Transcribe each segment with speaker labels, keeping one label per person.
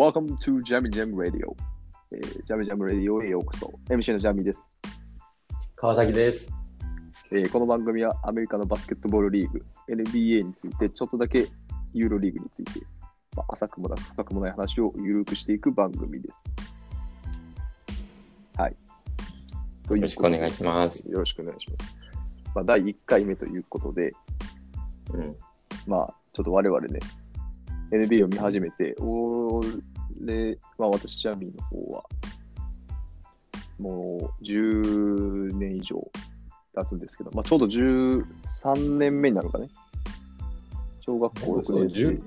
Speaker 1: Welcome to Jammy Jam Radio、えー、ジャミジャム Radio へようこそ。MC のジャミです、
Speaker 2: 川崎です。
Speaker 1: えーこの番組はアメリカのバスケットボールリーグ NBA についてちょっとだけユーロリーグについて、まあ、浅くもなく深くもない話をゆるくしていく番組です。はい。よ
Speaker 2: よろしくお願いします。
Speaker 1: よろしくお願いします。まあ、第1回目ということで、
Speaker 2: うん。
Speaker 1: まあ、ちょっと我々ね、NBA を見始めて、俺、まあ私、ジャミーの方は、もう10年以上経つんですけど、まあちょうど13年目になるかね。小学校6年生。
Speaker 2: 10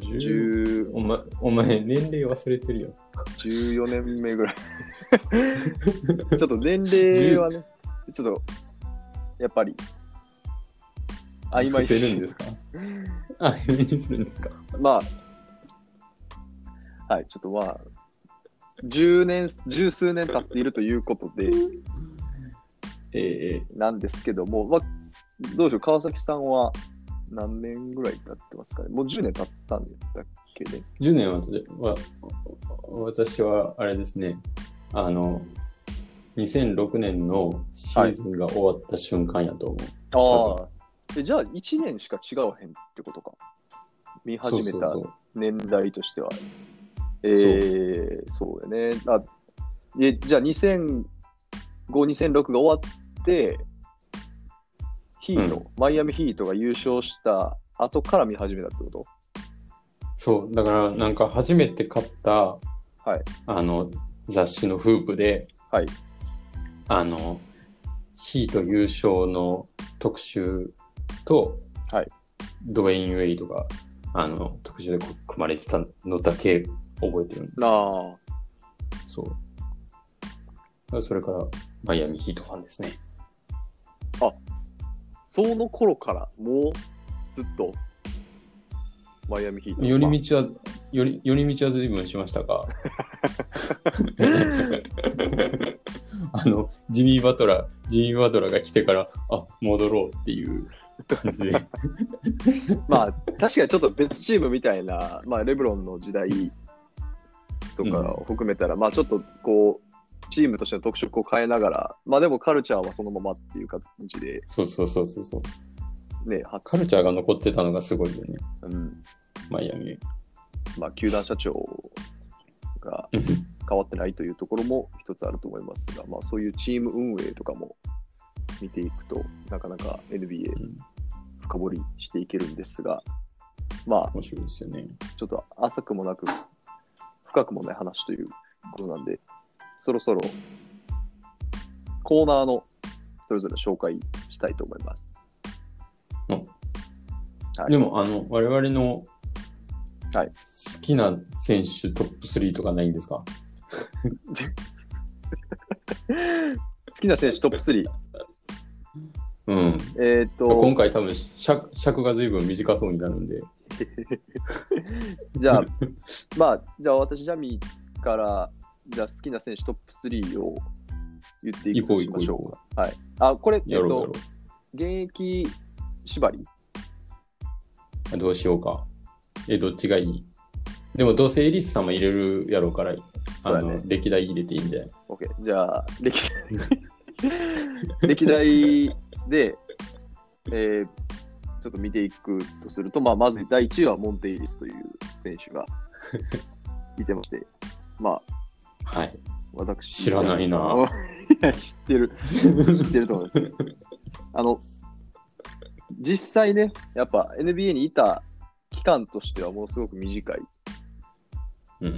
Speaker 1: 10
Speaker 2: お前、お前、年齢忘れてるよ。
Speaker 1: 14年目ぐらい。ちょっと年齢はね、ちょっと、やっぱり、曖昧
Speaker 2: 伏せるんですか？あ、曖昧にするんですか？
Speaker 1: まあ、はい、ちょっとまあ、10年、十数年経っているということで、
Speaker 2: ええ
Speaker 1: なんですけども、まあ、どうでしょう、川崎さんは何年ぐらい経ってますかね？もう10年経ったんだっけね
Speaker 2: ？10年は、わ私は、あれですね、あの、2006年のシーズンが終わった瞬間やと思う。
Speaker 1: ああ。えじゃあ、1年しか違わへんってことか。見始めた
Speaker 2: そうそうそう
Speaker 1: 年代としては。えー、そうやね。あえじゃあ、2005、2006が終わって、ヒート、
Speaker 2: うん
Speaker 1: マイアミヒートが優勝した後から見始めたってこと？
Speaker 2: そう、だから、なんか初めて買った、
Speaker 1: はい。
Speaker 2: あの、雑誌のフープで、
Speaker 1: はい。
Speaker 2: あの、ヒート優勝の特集と、
Speaker 1: はい
Speaker 2: ドウェイン・ウェイドが、あの、特集で組まれてたのだけ覚えてるんです
Speaker 1: な
Speaker 2: よ。
Speaker 1: あ。
Speaker 2: そう。それから、マイアミヒートファンですね。
Speaker 1: その頃から、もうずっと、マイアミヒート。
Speaker 2: 寄り道は、寄り、寄り道は随分しましたが、あの、ジミー・バトラー、ジミー・バトラーが来てから、あ、戻ろうっていう感じで。
Speaker 1: まあ、確かにちょっと別チームみたいな、まあ、レブロンの時代とかを含めたら、まあ、ちょっとこう、チームとしての特色を変えながら、まあでもカルチャーはそのままっていう感じで、
Speaker 2: そうそうそうそうそう。
Speaker 1: ね、は
Speaker 2: カルチャーが残ってたのがすごいよね、
Speaker 1: うん、
Speaker 2: マイアミ。
Speaker 1: まあ、球団社長が
Speaker 2: うん
Speaker 1: 変わってないというところも一つあると思いますが、まあ、そういうチーム運営とかも見ていくと、なかなか NBA
Speaker 2: うん
Speaker 1: 深掘りしていけるんですが、まあ、
Speaker 2: 面白いですよね。
Speaker 1: ちょっと浅くもなく、深くもない話ということなんで、そろそろコーナーのそれぞれ紹介したいと思います。
Speaker 2: うん
Speaker 1: はい、
Speaker 2: でも、あの、我々の、
Speaker 1: はい
Speaker 2: 好きな選手トップ3とかないんですか？
Speaker 1: 好きな選手トップ3。
Speaker 2: うん。
Speaker 1: えっ、と
Speaker 2: 今、回多分尺、尺が随分短そうになるんで。
Speaker 1: じゃあ、まあ、じゃあ私、ジャミーから、じゃあ好きな選手トップ3を言っていくとしましょう
Speaker 2: 行
Speaker 1: か。はい。あ、これ、えっ、と、現役縛り？
Speaker 2: う。どうしようか。え、どっちがいい？でもどうせエリスさんも入れるやろうから、あの。歴代入れていいんじゃない
Speaker 1: ？OK。じゃあ、歴 歴代で、えーちょっと見ていくとすると、まあ、まず第1位はモンテイリスという選手が いてまして、まあ、
Speaker 2: はい。
Speaker 1: 私。
Speaker 2: 知らないな
Speaker 1: いや、知ってる。知ってると思います。あの、実際ね、やっぱ NBA にいた期間としてはものすごく短い
Speaker 2: うん。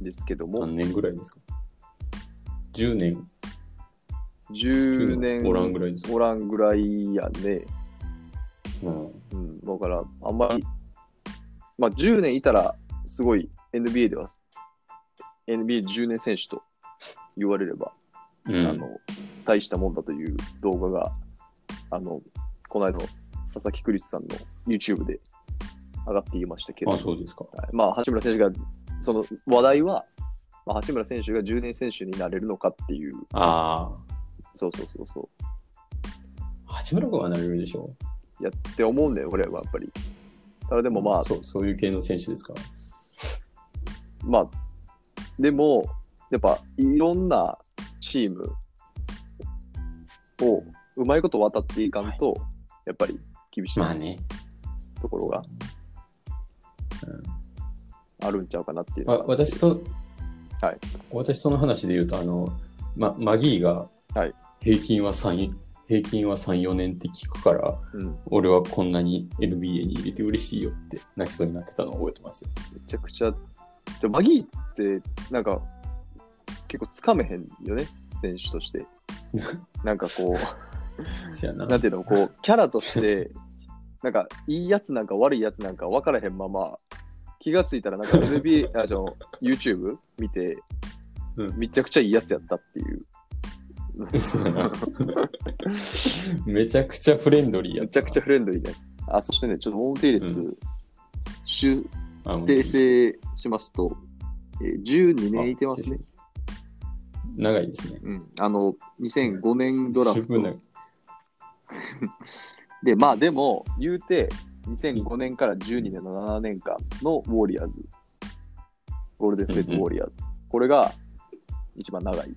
Speaker 1: ですけども、
Speaker 2: 何年ぐらいですか ?10 年
Speaker 1: 10年
Speaker 2: おらんぐらいですか
Speaker 1: おらんぐらいやね。
Speaker 2: うん。
Speaker 1: うん、だから、あんまり、まあ、10年いたら、すごい NBA では、NBA10 年選手と言われれば、
Speaker 2: うん。
Speaker 1: あの、大したもんだという動画が、あの、この間の佐々木クリスさんの YouTube で上がっていましたけれど
Speaker 2: あ、そうですか。
Speaker 1: はいまあ、八村選手が、その話題は、まあ、八村選手が10年選手になれるのかっていう、
Speaker 2: あ
Speaker 1: そうそうそうそ
Speaker 2: あ、八村君はなれるでしょ？
Speaker 1: う、やって思うんだよ、俺はやっぱり。ただでもまあ、
Speaker 2: そうそういう系の選手ですか？ら。
Speaker 1: まあ、でも、やっぱいろんなチームをうまいこと渡っていかんと、やっぱり厳しい
Speaker 2: まあね。
Speaker 1: ところがあるんちゃうかなっていう
Speaker 2: 私そ、
Speaker 1: はい。
Speaker 2: 私その話で言うと、あの、ま、マギーが
Speaker 1: はい
Speaker 2: 平均は3、平均は3、4年って聞くから、
Speaker 1: うん、
Speaker 2: 俺はこんなに NBA に入れて嬉しいよって泣きそうになってたのを覚えてますよ。
Speaker 1: めちゃくちゃ、でマギーって、なんか、結構つかめへんよね、選手として。なんかこ
Speaker 2: せやな
Speaker 1: う、。なんていうの、こう、キャラとして、なんか、いいやつなんか悪いやつなんか分からへんまま、気がついたら、なんか NBA、あ、じゃ YouTube 見て、
Speaker 2: うん
Speaker 1: めちゃくちゃいいやつやったっていう。
Speaker 2: めちゃくちゃフレンドリーや
Speaker 1: めちゃくちゃフレンドリーなやつ。あ、そしてね、ちょっとモーテイレス、
Speaker 2: う
Speaker 1: 修
Speaker 2: あもう
Speaker 1: 訂正しますと、えー12年いてますね。
Speaker 2: 長いですね。
Speaker 1: うん。あの、2005年ドラフト
Speaker 2: い。
Speaker 1: で、まあでも、言うて、2005年から12年の7年間のウォーリアーズ、ゴールデンステートウォーリアーズ、これが一番長い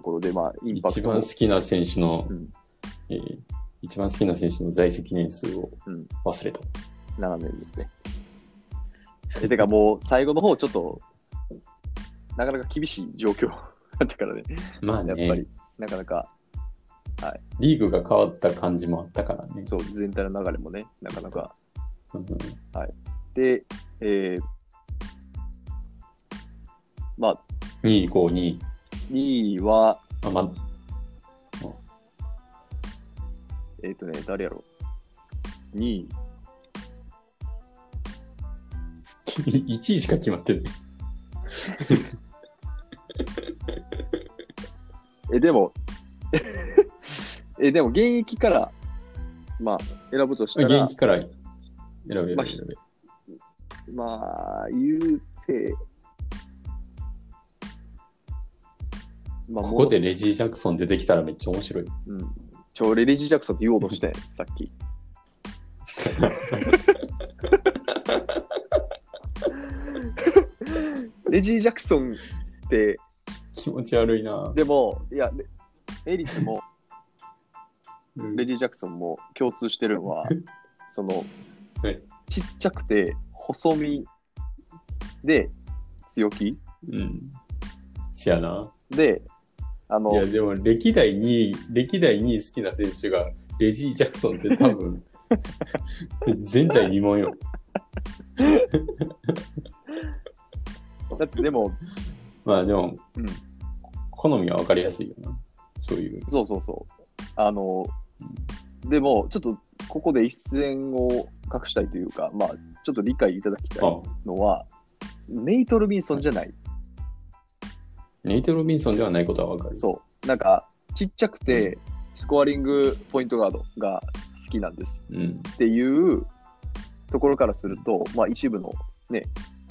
Speaker 1: ところで、まあ、インパクトも
Speaker 2: 一番好きな選手の、
Speaker 1: うん。
Speaker 2: えー一番好きな選手の在籍年数を
Speaker 1: うん。
Speaker 2: 忘れた。
Speaker 1: 7年ですね。えてかもう、最後の方、ちょっと、なかなか厳しい状況だったからね、
Speaker 2: まあ
Speaker 1: やっぱ
Speaker 2: ね
Speaker 1: り、、なかなか、
Speaker 2: リーグが変わった感じもあったからね。
Speaker 1: そう、全体の流れもね、なかなか。
Speaker 2: うん
Speaker 1: で、えー、まあ、
Speaker 2: 2位、5位、
Speaker 1: 2位は、
Speaker 2: あま
Speaker 1: えっ、とね、誰やろ ?2 位。
Speaker 2: 1位 しか決まってない。
Speaker 1: え、でも、え、でも現役から、まあ、選ぶとしたら
Speaker 2: 現役、から選べる
Speaker 1: まあ
Speaker 2: 選べる。
Speaker 1: まあ、言うて、まあ、
Speaker 2: ここで
Speaker 1: も
Speaker 2: レジー・ジャクソン出てきたらめっちゃ面白い。
Speaker 1: ううん。ちょ、レディ・ジャクソンって言おうとしてん、さっき。レジー・ジャクソンって、
Speaker 2: 気持ち悪いな
Speaker 1: でも、いや、レエリスも
Speaker 2: うん
Speaker 1: レディ・ジャクソンも共通してるのは、その、
Speaker 2: はい
Speaker 1: ちっちゃくて細身で強気
Speaker 2: うん。せやな。
Speaker 1: で、あの
Speaker 2: いや、、でも歴代2位、歴代2位好きな選手がレジー・ジャクソンって多分、前代未聞よ。
Speaker 1: だってでも、
Speaker 2: まあでも、
Speaker 1: うん
Speaker 2: 好みは分かりやすいよな。そういう。
Speaker 1: そうそうそう。あの、でも、ちょっとここで一線を隠したいというか、まあ、ちょっと理解いただきたい
Speaker 2: あ、
Speaker 1: のは、ネイト・ルビンソンじゃない。
Speaker 2: ネイト・ロビンソンではないことは分かる。
Speaker 1: そう。なんか、ちっちゃくて、スコアリングポイントガードが好きなんです。っていうところからすると、まあ一部のね、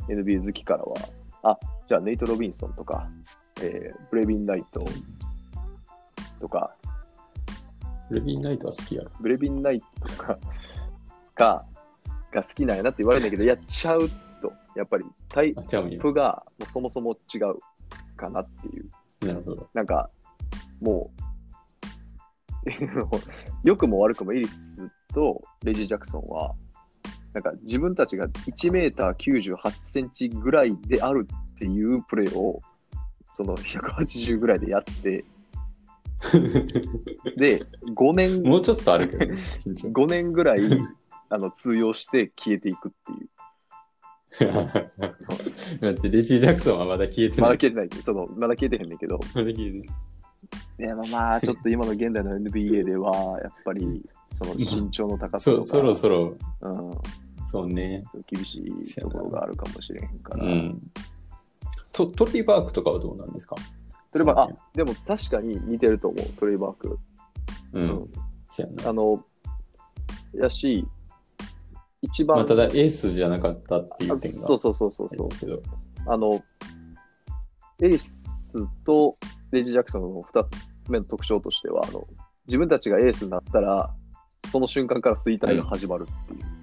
Speaker 1: NBA 好きからは、あ、じゃあネイト・ロビンソンとか、えーブレビン・ナイトとか、
Speaker 2: レビン・ナイトは好きやろ。
Speaker 1: ブレビン・ナイトとかが、が好きなんやなって言われるんだけど、やっちゃうと、やっぱりタイ。プがもうそもそも違うかなっていう。
Speaker 2: なるほど。
Speaker 1: なんか、もう、良くも悪くもイリスとレジー・ジャクソンは、なんか自分たちが1メーター98センチぐらいであるっていうプレーを、その180ぐらいでやって、で、5年、
Speaker 2: もうちょっとあるけどね、身長。
Speaker 1: 5年ぐらいあの通用して消えていくっていう。
Speaker 2: だって、レジー・ジャクソンはまだ消えてない。
Speaker 1: まだ消えてないその、まだ消えてへんねんけど、
Speaker 2: まだ消えてない。
Speaker 1: でもまあ、ちょっと今の現代の NBA では、やっぱり、その身長の高さとか、
Speaker 2: そそろそろ、
Speaker 1: うん、
Speaker 2: そうね。
Speaker 1: 厳しいところがあるかもしれへんから。
Speaker 2: うん。トトリーバークとかはどうなんですか？
Speaker 1: トレバーあ、でも確かに似てると思う、トレイバーク。
Speaker 2: う
Speaker 1: うん
Speaker 2: ん。そうやな。
Speaker 1: あの、やし、一番、
Speaker 2: まあ、ただエースじゃなかったっていう
Speaker 1: あ
Speaker 2: 点が
Speaker 1: そうそうそうそうそう
Speaker 2: あ
Speaker 1: の、エリスとレイジ・ジャクソンの2つ目の特徴としては、あの自分たちがエースになったら、その瞬間から衰退が始まるっていう。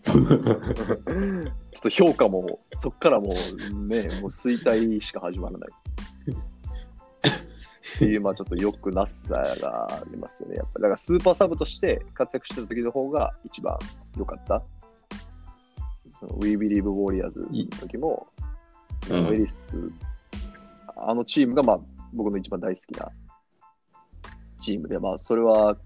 Speaker 1: ちょっと評価も、そっからもうね、もう衰退しか始まらない。っていう、まあちょっと良くなさがありますよね。やっぱりだからスーパーサブとして活躍してた時の方が一番良かった。その We Believe Warriors の時も、
Speaker 2: うん。
Speaker 1: ウェリス、あのチームがまあ僕の一番大好きなチームで、まあそれは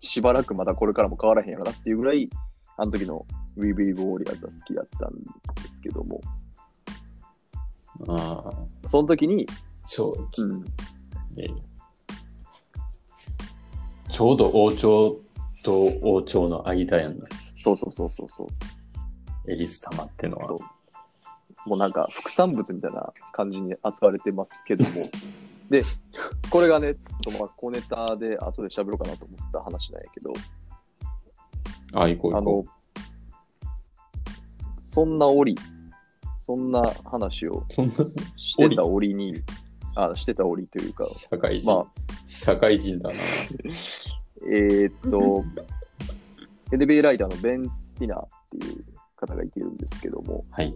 Speaker 1: しばらくまだこれからも変わらへんやろなっていうぐらい、あの時の We Believe Warriors は好きだったんですけども、
Speaker 2: ああ、
Speaker 1: その時に、
Speaker 2: ちょう、
Speaker 1: うん、
Speaker 2: えーちょうど王朝と王朝の間やんな。
Speaker 1: そうそうそうそうそう。
Speaker 2: エリス玉ってのは。
Speaker 1: そうもうなんか副産物みたいな感じに扱われてますけども。で、これがね、ちょっとまあ小ネタで後で喋ろうかなと思った話なんやけど、
Speaker 2: あ、行こう行こ、
Speaker 1: そんな折、そんな話をしてた折に、あしてた折というか、
Speaker 2: 社会人、
Speaker 1: まあ、
Speaker 2: 社会人だな。
Speaker 1: えーっと、NBA ライターのベン・スティナーっていう方がいてるんですけども、
Speaker 2: はい。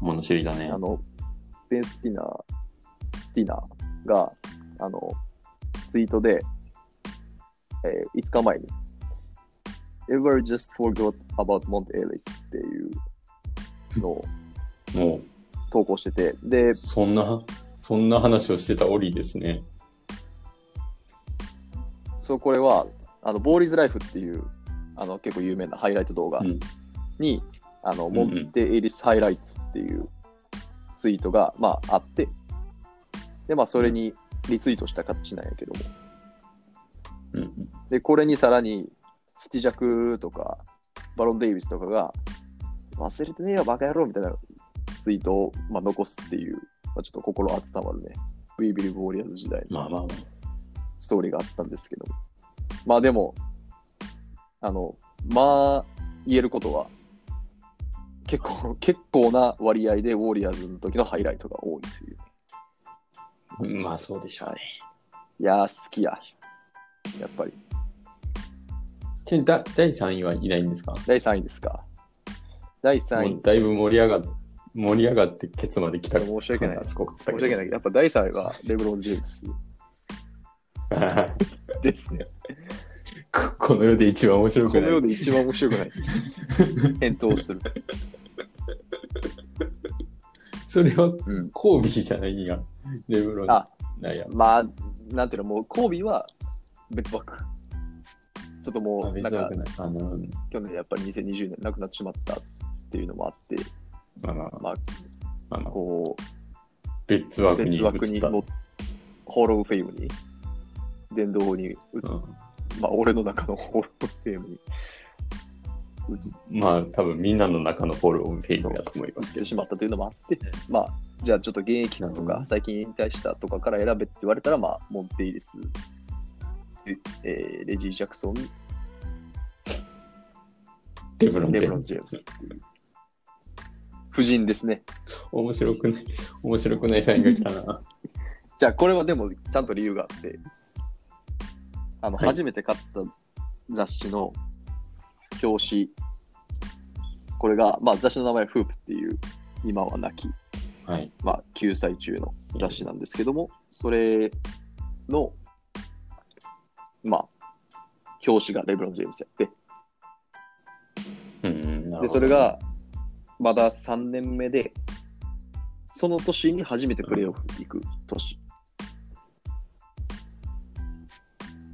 Speaker 2: 物知りだね。
Speaker 1: あ。の、ベン・スティナー、スティナーが、あの、ツイートで、えー5日前に、Ever just forgot about Mont Ellis っていうのを 投稿してて、で、
Speaker 2: そんな、そんな話をしてたオリですね。
Speaker 1: そう、これは、あの、ボーリーズライフっていう、あの、結構有名なハイライト動画
Speaker 2: うん
Speaker 1: に、あの、
Speaker 2: んうん
Speaker 1: モンテエリスハイライツっていうツイートが、まあ、あって、で、まあ、それにリツイートした形なんやけども、
Speaker 2: うんうん。
Speaker 1: で、これにさらに、スティジャクとか、バロン・デイビスとかが、忘れてねえよ、バカ野郎みたいなツイートを、まあ、残すっていう、まあ、ちょっと心温まるね、ウィービル・ウォーリアーズ時代の
Speaker 2: まあまあま
Speaker 1: ストーリーがあったんですけども。まあでも、あの、まあ、言えることは、結構、結構な割合でウォーリアーズの時のハイライトが多いという。
Speaker 2: まあそうでしょうね。
Speaker 1: いやー、好きや。やっぱり。
Speaker 2: ちなみにだ第3位はいないんですか？
Speaker 1: 第3位ですか。第3位
Speaker 2: もう。だいぶ盛り上がっ盛り上がってケツまで来た
Speaker 1: 申し訳ない申し訳ない。やっぱ第3位はレブロン・ジェームス ですね。
Speaker 2: ここの世で一番面白
Speaker 1: こ
Speaker 2: くない。
Speaker 1: の世で一番面白くない。返答する。
Speaker 2: それは
Speaker 1: うん。
Speaker 2: コービーじゃないんや。レブロン。
Speaker 1: あ、
Speaker 2: なんや。
Speaker 1: まあ、なんていうの、もう、コービーは別枠。ちょっとも
Speaker 2: あ
Speaker 1: う、なんか去年やっぱり2020年亡くなってしまったっていうのもあって、
Speaker 2: まあまあ、
Speaker 1: まあ、こ
Speaker 2: 別
Speaker 1: う、
Speaker 2: 枠に移
Speaker 1: 別枠に
Speaker 2: った。
Speaker 1: の、ホールオブフェイムに、殿堂に移っ、
Speaker 2: うん
Speaker 1: まあ、俺の中のホールオブフェイムに移
Speaker 2: まあ、多分みんなの中のフォローフェイムだと思いますけど。
Speaker 1: ってしまったというのもあって、まあ、じゃあちょっと現役とか、
Speaker 2: なるほど
Speaker 1: 最近引退したとかから選べって言われたら、まあ、モンテイリス、えーレジー・ジャクソン、
Speaker 2: レブロン・ジ
Speaker 1: レブロン・
Speaker 2: ェームズ
Speaker 1: ジェームスっていう。夫人ですね。
Speaker 2: 面白くない、面白くないサインが来たな。
Speaker 1: じゃあ、これはでも、ちゃんと理由があって、あの、
Speaker 2: はい
Speaker 1: 初めて買った雑誌の表紙、これが、まあ、雑誌の名前はフープっていう、今は亡き、
Speaker 2: はい。
Speaker 1: まあ、9歳中の雑誌なんですけども、それの、まあ、表紙がレブロン・ジェームスやって、
Speaker 2: うん、なるほど
Speaker 1: で、それ、が、まだ3年目で、その年に初めてプレーオフ行く年。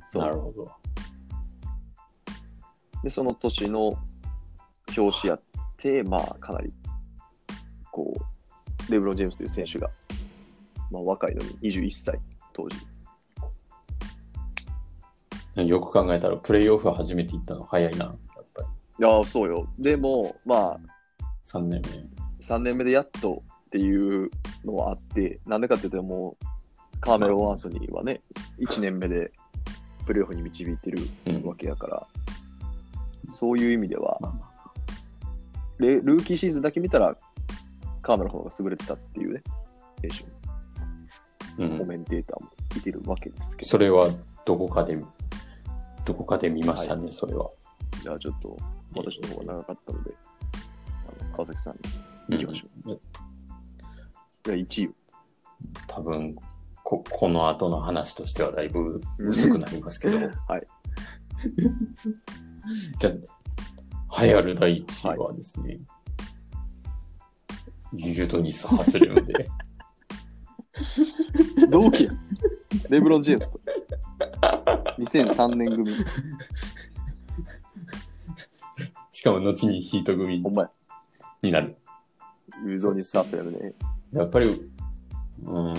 Speaker 1: そう。
Speaker 2: なるほど。
Speaker 1: で、その年の表紙やって、まあ、かなり、こう、レブロン・ジェームスという選手が、まあ、若いのに21歳、当時。
Speaker 2: よく考えたら、プレイオフ初めて行ったの早いな、やっぱり。
Speaker 1: いやー、そうよ。でも、まあ、
Speaker 2: 3年
Speaker 1: 3年目でやっとっていうのはあって、なんでかっていうと、もう、カーメロン・アンソニーはね、1年目でプレーオフに導いてる
Speaker 2: 目。うん。
Speaker 1: わけやから、そういう意味では、ルーキーシーズンだけ見たら、カーメロンの方が優れてたっていうね、選手
Speaker 2: あうん
Speaker 1: コメンテーターもいてるわけですけど、
Speaker 2: それはどこかでどこかで見ましたね、それは。
Speaker 1: じゃあちょっと、私の方が長かったので、あの川崎さんに行きましょ
Speaker 2: うん
Speaker 1: う。いや、1位。
Speaker 2: 多分こ、この後の話としてはだいぶ薄くなりますけど、
Speaker 1: はい。
Speaker 2: じゃあ、流行る第一位はですね、ユドニス・ハスレムで、
Speaker 1: 同期やん。レブロン・ジェームスと。2003年組。
Speaker 2: しかも後にヒート組
Speaker 1: ほんまや。
Speaker 2: になる。
Speaker 1: ユーゾニス・サスやるね。
Speaker 2: やっぱり、うん、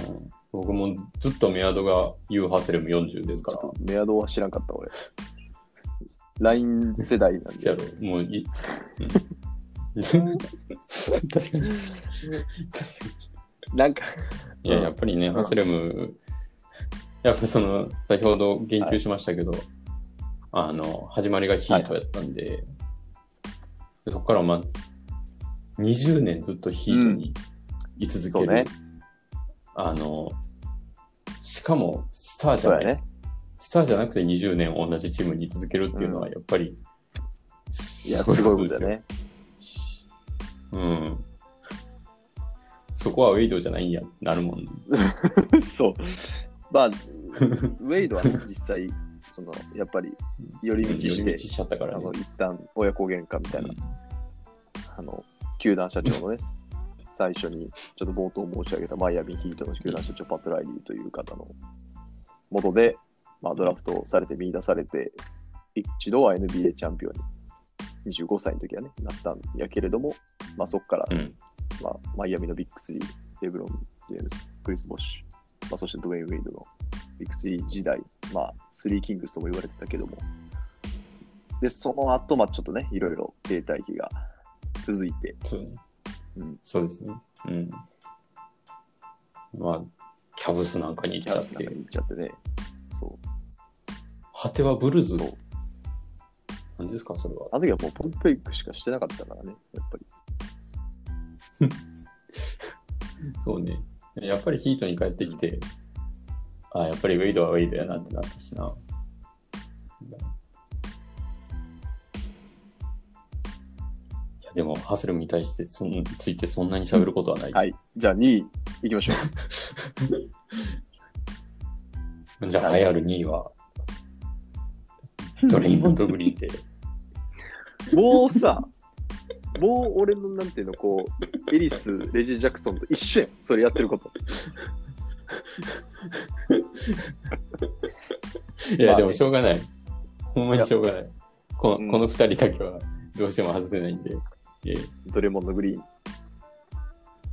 Speaker 2: 僕もずっとメアドがユー・ハスレム40ですから
Speaker 1: メアドは知らんかった、俺。LINE 世代なんで
Speaker 2: や。ろう、もうい、うん、確かに。確かに。
Speaker 1: なんか、
Speaker 2: いや、
Speaker 1: うん
Speaker 2: やっぱりね、
Speaker 1: ん
Speaker 2: ハスレム、やっぱその、先ほど言及しましたけど、あの、始まりがヒートやったんで、でそこからまあ、20年ずっとヒートに居続ける。
Speaker 1: そうね
Speaker 2: あの、しかも、スターじゃない、
Speaker 1: ね。
Speaker 2: スターじゃなくて20年同じチームに居続けるっていうのは、やっぱり、
Speaker 1: いや、すごいことだよね。
Speaker 2: うん。そこはウェイドじゃないんや、なるもん。
Speaker 1: そう。まあ、ウェイドはね実際、その、やっぱり、寄り道して、
Speaker 2: 寄り道しちゃったからね
Speaker 1: あの、。一旦親子喧嘩みたいな、あの、球団社長のね、最初に、ちょっと冒頭申し上げたマイアミヒートの球団社長、パット・ライリーという方の元で、まあ、ドラフトされて見出されて、一度は NBA チャンピオンに、25歳の時はね、なったんやけれども、まあ、そこから、
Speaker 2: うん。
Speaker 1: まあ、マイアミのビッグスリー、レブロン、ジェームス、クリス・ボッシュ、まあ、そしてドウェイン・ウェイドのビッグスリー時代、まあ、スリーキングスとも言われてたけども、で、その後、まあ、ちょっとね、いろいろ停滞期が続いて、
Speaker 2: そうね
Speaker 1: うん
Speaker 2: そうですね。うん。まあ、キャブスなんかに行っちゃって
Speaker 1: キャラスなんかに、行っちゃってね、そ
Speaker 2: 果てはブル
Speaker 1: う、
Speaker 2: ズ？
Speaker 1: そう。
Speaker 2: なんですか、それは。
Speaker 1: あの時はもうポンプイクしかしてなかったからね、やっぱり。
Speaker 2: そうね。やっぱりヒートに帰ってきて、あやっぱりウェイドはウェイドやなってなったしな。でも、ハスレムに対してそんついてそんなに喋ることはない。
Speaker 1: はい。じゃあ2位行きましょ
Speaker 2: じゃあ、栄えある2位は、ドレイモンド・グリーンで。
Speaker 1: う。もうさ、もう俺のなんていうの、こう、エリス、レジー・ジャクソンと一緒やん、それやってること。
Speaker 2: いや、でもしょうがない。ほんまにしょうがない。この,、
Speaker 1: うん
Speaker 2: この2人だけはどうしても外せないんで。ええ
Speaker 1: ドレモンド・グリーン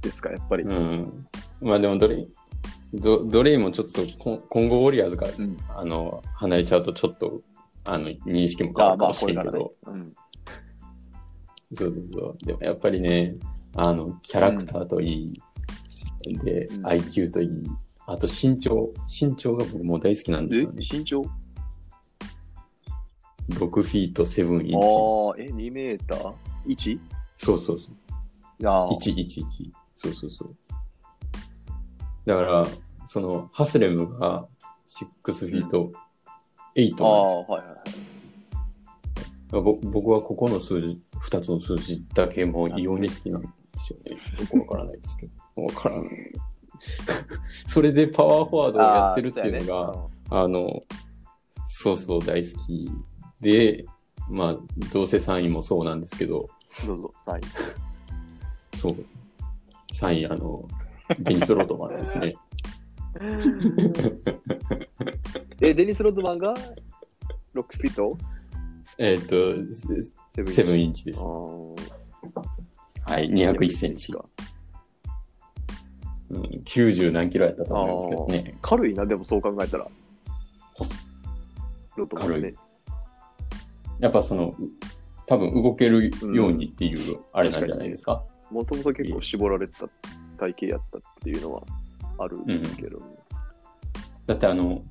Speaker 1: ですか、やっぱり。
Speaker 2: うん。まあでもドレイ、ドドレイもちょっとこ今後ウォリアーズから、
Speaker 1: うん
Speaker 2: あの離れちゃうとちょっとあの認識も変わるかもし
Speaker 1: これ
Speaker 2: んけど、。
Speaker 1: うん。
Speaker 2: そうそうそう。でもやっぱりね、あの、キャラクターといい、で、
Speaker 1: うん
Speaker 2: IQ といい、あと身長、身長が僕もう大好きなんです
Speaker 1: え
Speaker 2: よね。
Speaker 1: 身長
Speaker 2: ？6フィート7インチ。
Speaker 1: ああ、え、2メーター ?1?
Speaker 2: そうそうそう。
Speaker 1: いやー
Speaker 2: 111。そうそうそう。だから、その、ハスレムが6フィート8なんです
Speaker 1: ああ、
Speaker 2: よ。
Speaker 1: はいはいはい。
Speaker 2: ぼ僕はここの数字、2つの数字だけもう異様に好きなんですよね。よくわからないですけど。わからん。それでパワーフォワードをやってるっていうのが、あの、そうそう大好きで、まあ、どうせ3位もそうなんですけど、
Speaker 1: どうぞ、3位。
Speaker 2: そう。3位、あの、デニス・ロードマンですね。
Speaker 1: え、デニス・ロッドマンが6フィート？
Speaker 2: えっ、と、セブンインチです。
Speaker 1: あ
Speaker 2: はい、201センチ。うん、90何キロやったと思うんですけどね。
Speaker 1: 軽いな、でもそう考えたら。
Speaker 2: 細
Speaker 1: ロッドマンね
Speaker 2: 軽い。やっぱその、う多分動けるようにっていう、あれなんじゃないですか？
Speaker 1: もともと結構絞られた体型やったっていうのはあるけど、
Speaker 2: だってあの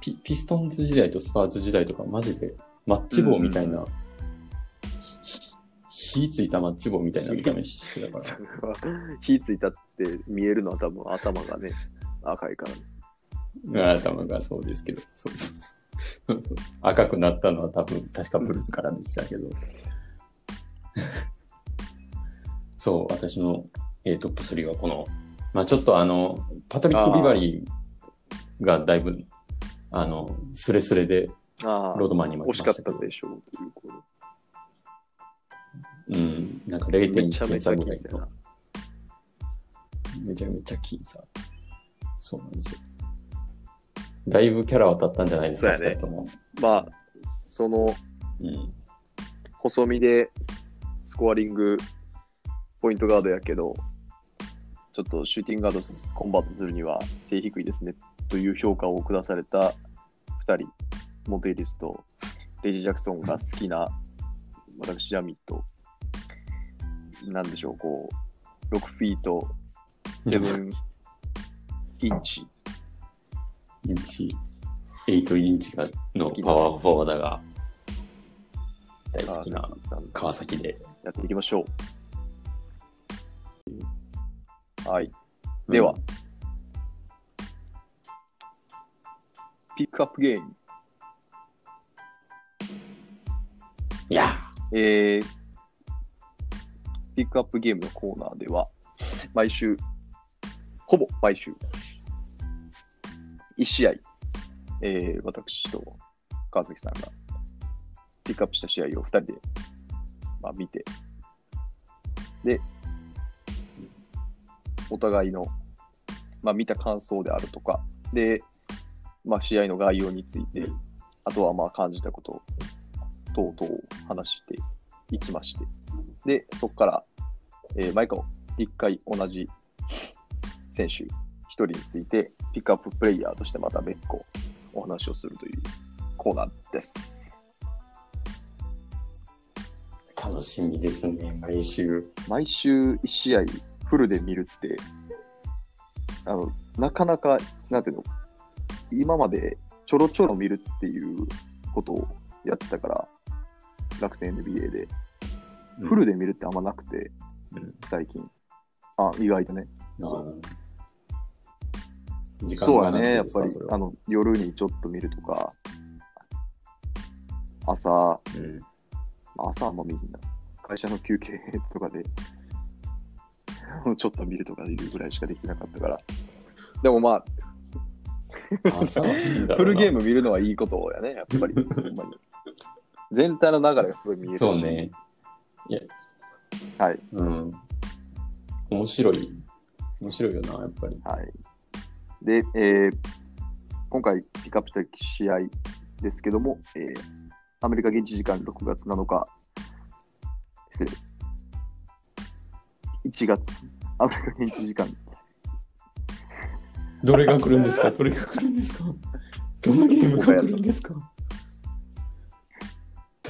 Speaker 2: ピ、ピストンズ時代とスパーズ時代とか、マジでマッチ棒みたいな、ひ火ついたマッチ棒みたいな見た目してたから。
Speaker 1: それは火ついたって見えるのは多分頭がね、赤いからね。
Speaker 2: うん頭がそうですけど、そうそうそそうそう赤くなったのは多分、確かブルースからでしたけど。そう、私の、えートップ3はこの、まあちょっとあの、パトリック・ビバリーがだいぶ、あの、スレスレでロードマンに負け
Speaker 1: 惜しかっ
Speaker 2: ましたけど
Speaker 1: たでしょうということ
Speaker 2: うん、なんか
Speaker 1: め
Speaker 2: 0.1点差ぐらいと
Speaker 1: 気にせな。
Speaker 2: めちゃめちゃ僅差。そうなんですよ。だいぶキャラは立ったんじゃないですか、
Speaker 1: そうやね。まあ、その
Speaker 2: うん。
Speaker 1: 細身でスコアリングポイントガードやけど、ちょっとシューティングガードコンバートするには背低いですねという評価を下された2人、モンテイリスとレイジ・ジャクソンが好きな私、ジャミット、なんでしょう、こう、6フィート、7インチ、
Speaker 2: インチ、8インチがのパワーフォワードが大好きな
Speaker 1: 川崎
Speaker 2: で。
Speaker 1: やっていきましょう。はい。では、
Speaker 2: うん
Speaker 1: ピックアップゲーム。
Speaker 2: いや
Speaker 1: えー、ピックアップゲームのコーナーでは、毎週、ほぼ毎週、1試合、えー、私と川崎さんがピックアップした試合を2人で、まあ、見て、で、お互いの、まあ、見た感想であるとか、で、まあ、試合の概要について、あとはまあ感じたこと等々を話していきまして、で、そこから、えー毎回1回同じ選手人について、ピックアッププレイヤーとしてまた別個お話をするというコーナーです。
Speaker 2: 楽しみですね、毎週。
Speaker 1: 毎週1試合フルで見るって、あの、なかなか、なんていうの、今までちょろちょろ見るっていうことをやってたから、楽天 NBA で、フルで見るってあんまなくて、
Speaker 2: うん
Speaker 1: 最近。あ、意外とね。
Speaker 2: あ
Speaker 1: そう
Speaker 2: ー時間
Speaker 1: そうやね、やっぱりあの、夜にちょっと見るとか、朝、
Speaker 2: うん
Speaker 1: 朝はあんま見るんだ。会社の休憩とかで、ちょっと見るとかいうぐらいしかできなかったから。でもまあ、フルゲーム見るのはいいことやね、やっぱり。全体の流れがすごい見えるし。
Speaker 2: そうね。いや、
Speaker 1: はい。
Speaker 2: うん。面白い。面白いよな、やっぱり。
Speaker 1: はい。で、えー今回ピックアップした試合ですけども、えーアメリカ現地時間6月7日、失礼、1月、アメリカ現地時間、
Speaker 2: どれが来るんですか？どれが来るんですか？どのゲームが来るんですか？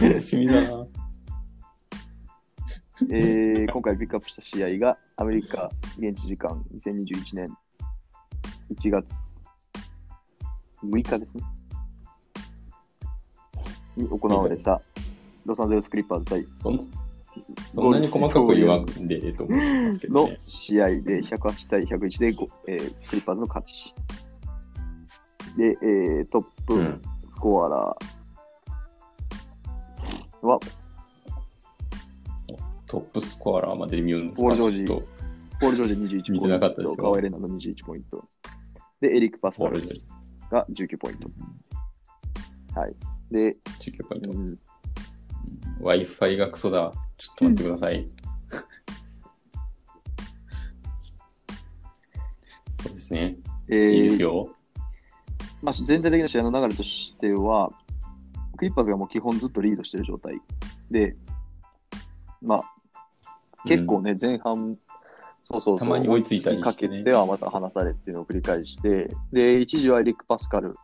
Speaker 2: 楽しみだな。
Speaker 1: えー今回ピックアップした試合がアメリカ現地時間2021年1月6日ですね。に行われたロサンゼルスクリッパーズ対
Speaker 2: そんそんなに細かく言わんでええと思うんですけど
Speaker 1: の
Speaker 2: ね。
Speaker 1: 試合で108対101でご、えークリッパーズの勝ち。で、えートップ
Speaker 2: うん。
Speaker 1: スコアラーは、
Speaker 2: トップスコアラーまで見るんですか？
Speaker 1: ポールジョージポール・ジョージ21
Speaker 2: 見て
Speaker 1: ポイント、
Speaker 2: なかったですよ
Speaker 1: カワイ・レナの21ポイント。で、エリック・パスカル。が19ポイント。はい。で、
Speaker 2: 19ポイント
Speaker 1: う。ん
Speaker 2: Wi-Fi がクソだ。ちょっと待ってください。そうですね。
Speaker 1: えー
Speaker 2: いいですよ。
Speaker 1: まあ、全体的な試合の流れとしては、クリッパーズがもう基本ずっとリードしてる状態で、まあ、結構ね、前半、そうそうそう、
Speaker 2: たまに追いついたりしてね。
Speaker 1: かけてはまた離されっていうのを繰り返して、で、一時はエリック・パスカル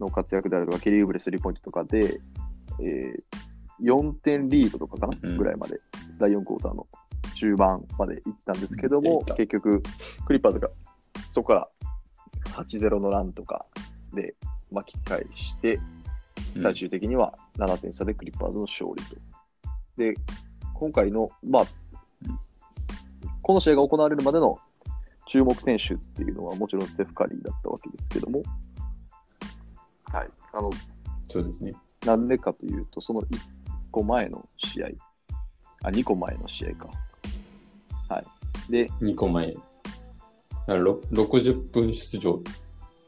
Speaker 1: の活躍であるとか、ケリー・ウブレスリーポイントとかで、えー4点リードとかかな、
Speaker 2: うん。
Speaker 1: ぐらいまで、第4クォーターの中盤まで行ったんですけども結局、クリッパーズがそこから8-0のランとかで巻き返して、
Speaker 2: うん。
Speaker 1: 最終的には7点差でクリッパーズの勝利と。で、今回の、まあ
Speaker 2: うん、
Speaker 1: この試合が行われるまでの注目選手っていうのはもちろんステフ・カリーだったわけですけども、はい。あの、
Speaker 2: そうですね。
Speaker 1: なんでかというと、その1個前の試合、あ、2個前の試合か。はい。で、
Speaker 2: 2個前。だからろ60分出場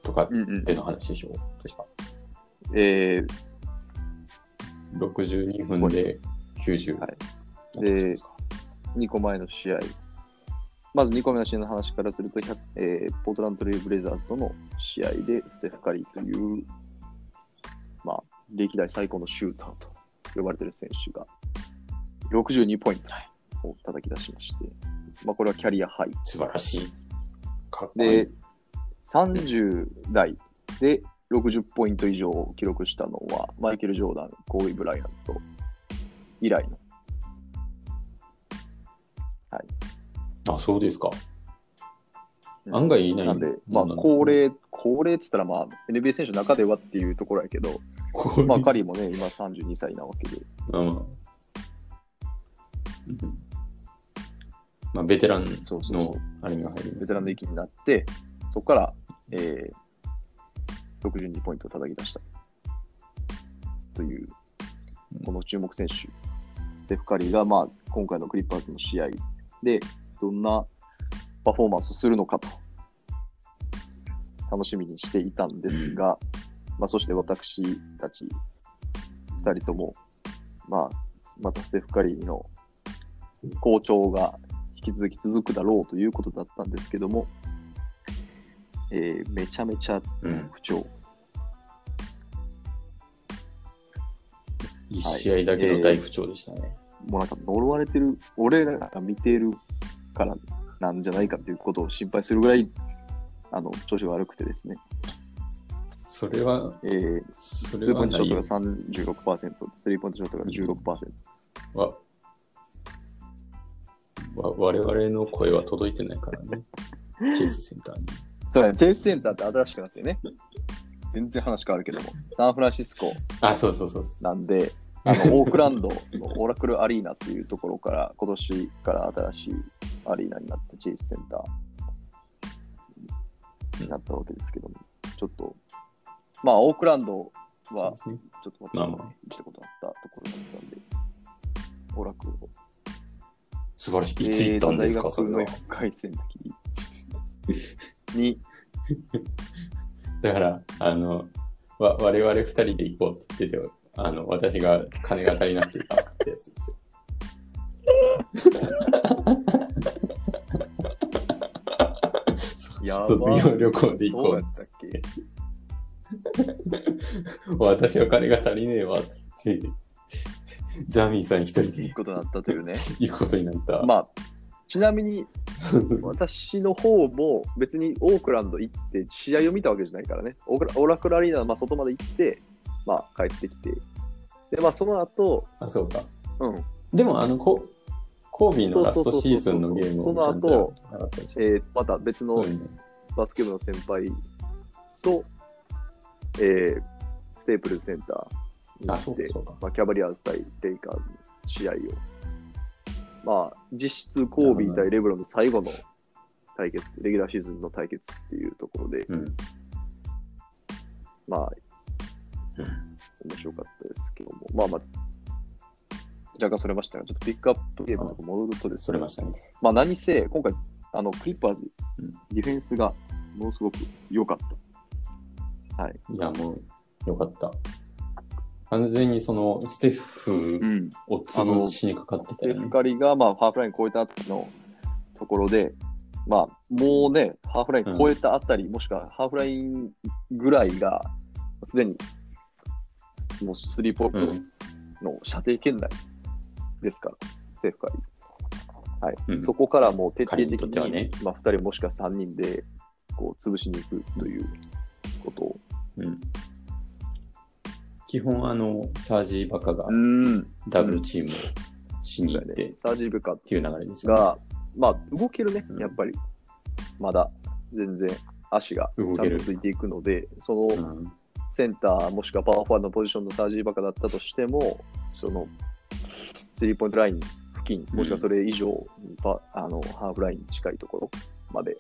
Speaker 2: とか
Speaker 1: うんうん
Speaker 2: での話でしょ、確か。
Speaker 1: えー、
Speaker 2: 62分で90。
Speaker 1: はい
Speaker 2: ですか
Speaker 1: ？2個前の試合。まず2個目の試合の話からすると、100えーポートランド・トレイブレイザーズとの試合で、ステフ・カリーという、まあ、歴代最高のシューターと呼ばれている選手が、62ポイントを叩き出しまして、まあ、これはキャリアハイ。
Speaker 2: 素晴らしい。かっこいい
Speaker 1: で。、30代で60ポイント以上を記録したのは、マイケル・ジョーダン、コービー・ブライアント以来の。
Speaker 2: あ、そうですか。
Speaker 1: うん。
Speaker 2: 案外いない
Speaker 1: なんで、まあ、高齢、高齢って言ったら、まあ、NBA 選手の中ではっていうところやけど、まあ、カリーもね、今32歳なわけで。
Speaker 2: うん。まあ、ベテランの
Speaker 1: う、
Speaker 2: あれが入ります
Speaker 1: ベテランの域になって、そこから、えー、62ポイントを叩き出した。という、この注目選手、ステフ・カリーが、まあ、今回のクリッパーズの試合で、どんなパフォーマンスをするのかと、楽しみにしていたんですが、まあ、そして私たち2人とも、まあ、またステフ・カリーの好調が引き続き続くだろうということだったんですけども、えーめちゃめちゃ
Speaker 2: うん。
Speaker 1: 不調。
Speaker 2: 一試合だけの大不調でしたね。
Speaker 1: もうなんか呪われてる、俺らが見てるからなんじゃないかということを心配するぐらい、あの、調子が悪くてですね、
Speaker 2: それは、
Speaker 1: えー、
Speaker 2: そ
Speaker 1: ツーポイントショットが
Speaker 2: ない
Speaker 1: 36%、スリーポイントショットが16%。
Speaker 2: わわ我々の声は届いてないからね。チェイスセンターに。
Speaker 1: そうやね、チェイスセンターって新しくなってね、全然話変わるけども、サンフランシスコ
Speaker 2: あ、そうそうそう。
Speaker 1: なんで、あのオークランドのオラクルアリーナっていうところから、今年から新しいアリーナになって、チェイスセンターになったわけですけども、ちょっと、まあ、オークランドは。ちょっと私も行ったことあったところだったんで、オラクルを。
Speaker 2: 素晴らしい。いつ行ったんですか、
Speaker 1: えー
Speaker 2: それは
Speaker 1: 大学。の1回生の時に、
Speaker 2: だから、あの、わ我々二人で行こうって言ってて、あの、私が金が足りなくて行かなかったやつですよ。そ
Speaker 1: やば
Speaker 2: 卒業旅行で行こう
Speaker 1: そうやったっけ
Speaker 2: 私は金が足りねえわっつって、ジャミーさん一人で
Speaker 1: いいことになったというね。
Speaker 2: 行くことになった。
Speaker 1: まあ、ちなみに私の方も別にオークランド行って試合を見たわけじゃないからね。オークラオラクルアリーナのまあ外まで行って、まあ帰ってきて。で、まあその後、
Speaker 2: あ、そうか。
Speaker 1: うん、
Speaker 2: でも、あの、ココービーのラストシーズンのゲームを
Speaker 1: その後えーまた別のバスケ部の先輩と、えーステープルズセンターに
Speaker 2: あ、
Speaker 1: 行って。まあ、キャバリアーズ対レイカーズの試合を、まあ、実質コービー対レブロンの最後の対決、レギュラーシーズンの対決っていうところで、
Speaker 2: うん。
Speaker 1: まあ、
Speaker 2: うん
Speaker 1: 面白かったですけども、まあまあ、若干それましたが、ちょっとピックアップゲームとか戻るとですね
Speaker 2: ま、したね。
Speaker 1: まあ何せ、今回、あの、クリッパーズ
Speaker 2: うん、
Speaker 1: ディフェンスがものすごく良かった。はい。
Speaker 2: いや、もう、よかった。完全にその、ステッフ
Speaker 1: ん。
Speaker 2: を潰しにかかって
Speaker 1: ステフ
Speaker 2: たよね。
Speaker 1: カリーが、まあ、ハーフライン超えた後のところで、まあ、もうね、ハーフライン超えたあたり、もしくはハーフラインぐらいが、すでに、もうスリーポイン
Speaker 2: うん。
Speaker 1: トの射程圏内ですから、ステフカリ。はい。
Speaker 2: うん
Speaker 1: そこからもう徹底的
Speaker 2: 彼にとっては
Speaker 1: に、
Speaker 2: ね
Speaker 1: まあ、2人もしくは3人で、こう、潰しに行くということを。
Speaker 2: うん。基本、あの、サージーバカが
Speaker 1: ん。
Speaker 2: ダブルチームをしに行ってっ
Speaker 1: サージーブカ
Speaker 2: ていう流れですよね。
Speaker 1: が、まあ、動けるね
Speaker 2: う、ん
Speaker 1: やっぱり。まだ、全然、足がちゃんとついていくので、その
Speaker 2: うん。
Speaker 1: センター、もしくはパワーフォワードのポジションのサージーバカだったとしても、その、スリーポイントライン付近、もしくはそれ以上、パあのハーフラインに近いところまで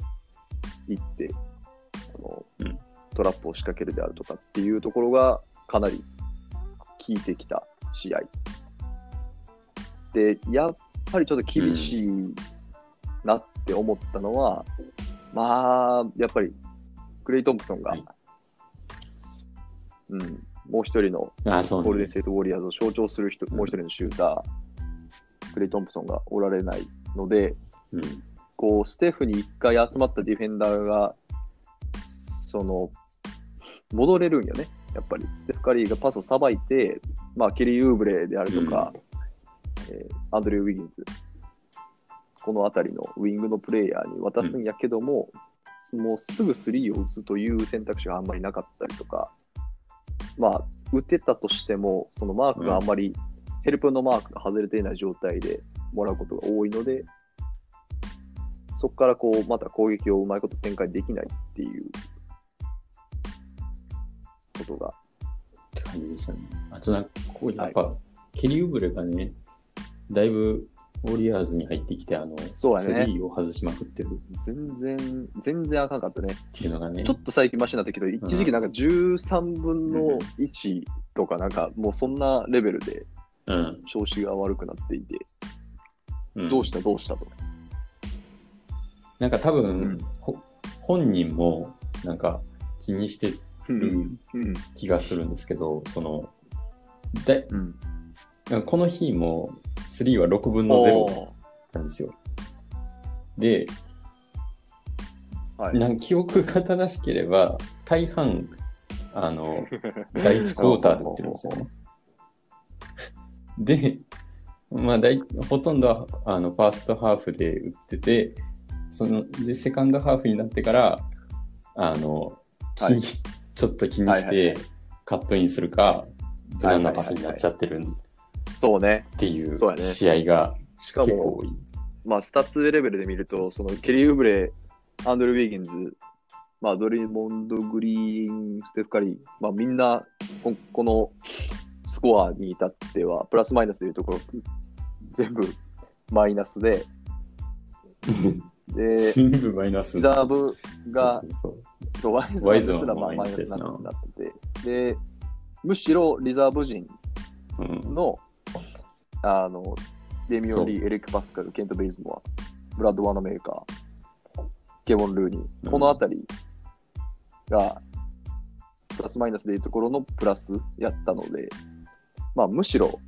Speaker 1: 行って、あの
Speaker 2: うん。
Speaker 1: トラップを仕掛けるであるとかっていうところが、かなり引いてきた試合。で、やっぱりちょっと厳しいなって思ったのは、まあ、やっぱり、クレイ・トンプソンが、
Speaker 2: はい
Speaker 1: うん、もう一人のゴールデン・
Speaker 2: ね。
Speaker 1: ステート・ウォリアーズを象徴する人、もう一人のシューター、クレイ・トンプソンがおられないので、
Speaker 2: うん。
Speaker 1: こう、ステフに一回集まったディフェンダーが、その、戻れるんよね。やっぱり、ステフ・カリーがパスをさばいて、まあ、ケリー・ウーブレであるとか、えーアンドリュー・ウィギンズ、このあたりのウィングのプレイヤーに渡すんやけども、もうすぐスリーを打つという選択肢があんまりなかったりとか、まあ、打てたとしても、そのマークがあんまり、ヘルプのマークが外れていない状態でもらうことが多いので、そこからこう、また攻撃をうまいこと展開できないっていうことが、
Speaker 2: って感じでしたね。あとなんか、こうやっぱ、ケリー・ウブレがね、だいぶウォリアーズに入ってきて、あの、
Speaker 1: そうやね。
Speaker 2: スリーを外しまくってる。
Speaker 1: 全然、全然あかんかったね。
Speaker 2: っていうのがね、
Speaker 1: ちょっと最近マシになったけど、一時期なんか13分の1とか、なんかもうそんなレベルで
Speaker 2: うん、
Speaker 1: 調子が悪くなっていて、
Speaker 2: うん。
Speaker 1: どうした？どうしたと？
Speaker 2: なんか多分、
Speaker 1: うん。
Speaker 2: ほ本人もなんか気にして
Speaker 1: うん。
Speaker 2: る
Speaker 1: うん。
Speaker 2: 気がするんですけど、その、だ
Speaker 1: うん。
Speaker 2: この日も3は6分の0
Speaker 1: お
Speaker 2: なんですよ。で、
Speaker 1: ーはい。
Speaker 2: なんか記憶が正しければ、大半、あの、第1クォーターで打ってるんですよね。で、まあ大、ほとんどはあのファーストハーフで打ってて、そので、セカンドハーフになってから、あの、き
Speaker 1: はい
Speaker 2: ちょっと気にしてカットインするか、無難なパスになっちゃってるっ
Speaker 1: そうね。
Speaker 2: ていう
Speaker 1: そうやね
Speaker 2: 試合が
Speaker 1: しかも、
Speaker 2: 結構多い。
Speaker 1: まあ、スタッツレベルで見ると、そのケリー・ウブレ、アンドル・ウィーギンズ、まあ、ドリーモンド・グリーン、ステフ・カリー、まあ、みんなこ、このスコアに至っては、プラスマイナスでいうところ、全部マイナスで、で、
Speaker 2: 全部マイナス。
Speaker 1: リザーブが
Speaker 2: そうそう
Speaker 1: そう、ワイズ
Speaker 2: ワイズ
Speaker 1: すら
Speaker 2: も
Speaker 1: まあマイナスになってて、で、むしろリザーブ陣
Speaker 2: そううん
Speaker 1: の、あの、デミオン・リ
Speaker 2: そ
Speaker 1: ー、エリック・パスカル、ケント・ベイズモア、ブラッド・ワナメーカー、ケボン・ルーニー、
Speaker 2: うん
Speaker 1: このあたりが、プラスマイナスでいうところのプラスやったので、まあ、むしろ、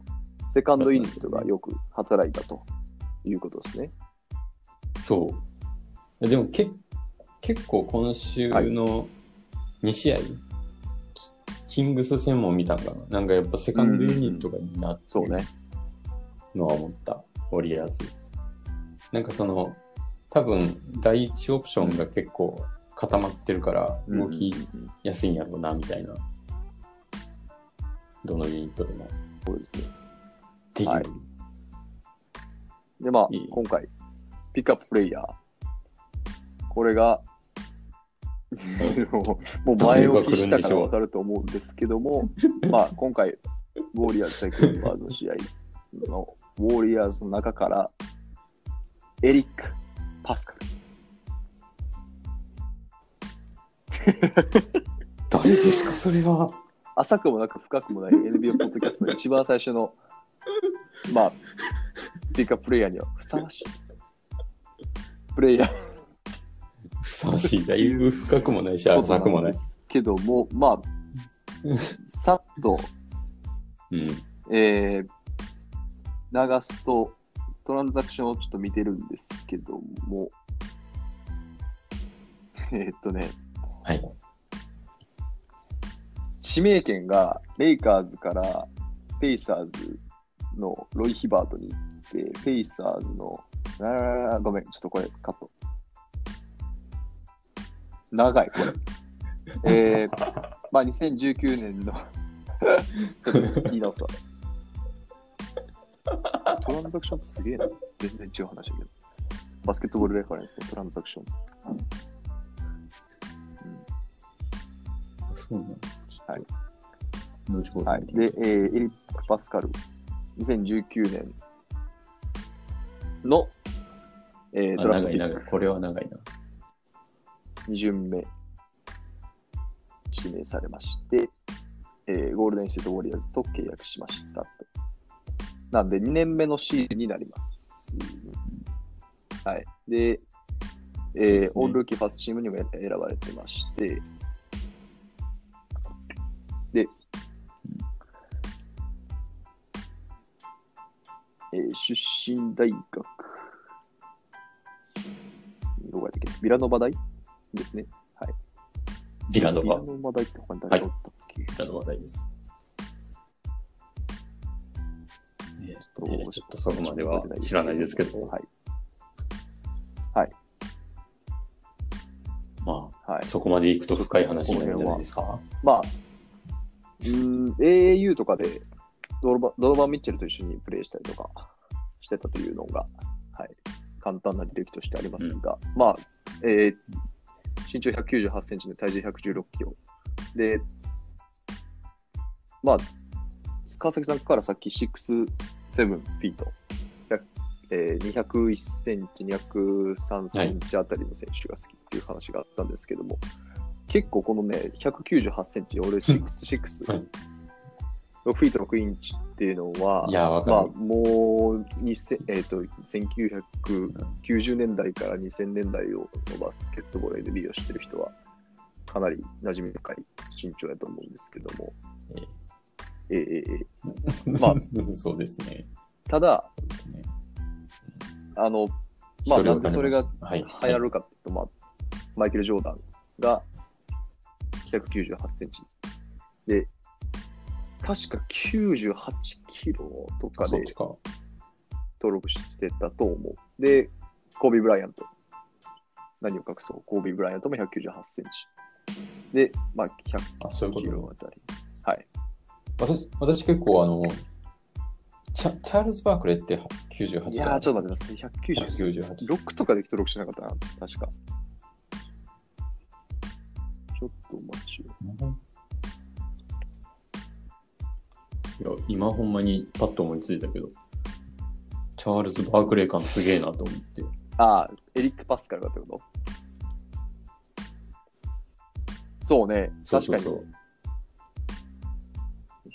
Speaker 1: セカンドイニットがよく働いたということですね。
Speaker 2: そう。でもけ結構今週の2試合、キキングス戦も見たんかな。なんかやっぱセカンドユニットがいいなって
Speaker 1: そうね。
Speaker 2: のは思った。ウォリアーズ。なんかその、多分第一オプションが結構固まってるから動きやすいんやろうな、みたいな。どのユニットでも。
Speaker 1: そうですね。
Speaker 2: っていう。
Speaker 1: はいで、まあ
Speaker 2: いい、
Speaker 1: 今回、ピックアッププレイヤー。これが、もう前置きしたから分かると思うんですけども、まあ、今回、ウォーリアーズ対クリーパーズの試合の、ウォーリアーズの中から、エリック・パスカル。
Speaker 2: 誰ですか、それは。
Speaker 1: 浅くもなく深くもない NBA ポッドキャストの一番最初の、まあ、ピックアッププレイヤーにはふさわしい。プレイヤー。
Speaker 2: ふさわしい。だいぶ深くもないし、浅くもない
Speaker 1: で。すけども、まあ、さっと、
Speaker 2: うん。
Speaker 1: えー流すと、トランザクションをちょっと見てるんですけども、えーっとね、
Speaker 2: はい。
Speaker 1: 指名権がレイカーズからペイサーズのロイ・ヒバートに行って、ペイサーズの、あーごめん、ちょっとこれカット。長い、これ。えー、まあ2019年の ちょっと言い直すわ。トランザクションってすげえな。全然違う話だけど。バスケットボールレファレンスのトランザクション。
Speaker 2: そうなんだ。
Speaker 1: はい。
Speaker 2: 後ほど
Speaker 1: はい。で、えーエリック・パスカル、2019年の、えー
Speaker 2: あ
Speaker 1: ドラフト
Speaker 2: 長い長い。
Speaker 1: ピック
Speaker 2: これは長いな。
Speaker 1: 2巡目、指名されまして、えーゴールデンステートウォリアーズと契約しましたと。なんで、2年目のシーズンになります。はい。で、えー
Speaker 2: ね
Speaker 1: オールルーキーファーストチームにも選ばれてまして、で、えー出身大学、どこやったっけ？ビラノバ大ですね。はい。
Speaker 2: ビラノバ
Speaker 1: ビラ、ノバ大って他に誰がおったっけ、
Speaker 2: ビラノバ大です。ちょっとそこまでは知らないですけど、
Speaker 1: はい。
Speaker 2: ま
Speaker 1: はい
Speaker 2: あ、。そこまで行くと深い話になるんじゃないですか？
Speaker 1: まあ、うーん、AAU とかでドロバドロバン・ミッチェルと一緒にプレーしたりとかしてたというのが、はい、簡単な履歴としてありますが、まあ、えー身長198センチで体重116キロ。で、まあ、川崎さんからさっき6、7フィート、100えー201センチ、203センチあたりの選手が好きっていう話があったんですけども、結構このね、198センチ、俺6、6、
Speaker 2: はい。
Speaker 1: 6フィート6インチっていうのは、まあ、
Speaker 2: る。
Speaker 1: もう2000、えー、と1990年代から2000年代をのバスケットボール NBA を知ってる人は、かなり馴染み深い身長やと思うんですけども、えーえーえー ま
Speaker 2: あ、そうですね。
Speaker 1: ただ、
Speaker 2: ね
Speaker 1: あの、まあ、なんでそれが
Speaker 2: はい
Speaker 1: 流行るかっていうと、まあ、マイケル・ジョーダンが198センチ。で、確か98キロとかで。登録してたと思う。で、コービー・ブライアント。何を隠そう、コービー・ブライアントも198センチ。で、まあ、
Speaker 2: あ、そういう
Speaker 1: 100
Speaker 2: ことね
Speaker 1: キロあたり。はい。
Speaker 2: 私私結構あの、チャチャールズ・バークレーって98
Speaker 1: いやー、ちょっと待ってください。198。
Speaker 2: 198
Speaker 1: 6とかで登録してなかった？な、確か。ちょっとお待ちを。
Speaker 2: いや、今ほんまにパッと思いついたけど、チャールズ・バークレー感すげえなと思って。
Speaker 1: ああ、エリック・パスカルがってこと？そうね、
Speaker 2: そうそう
Speaker 1: 確かに
Speaker 2: そう。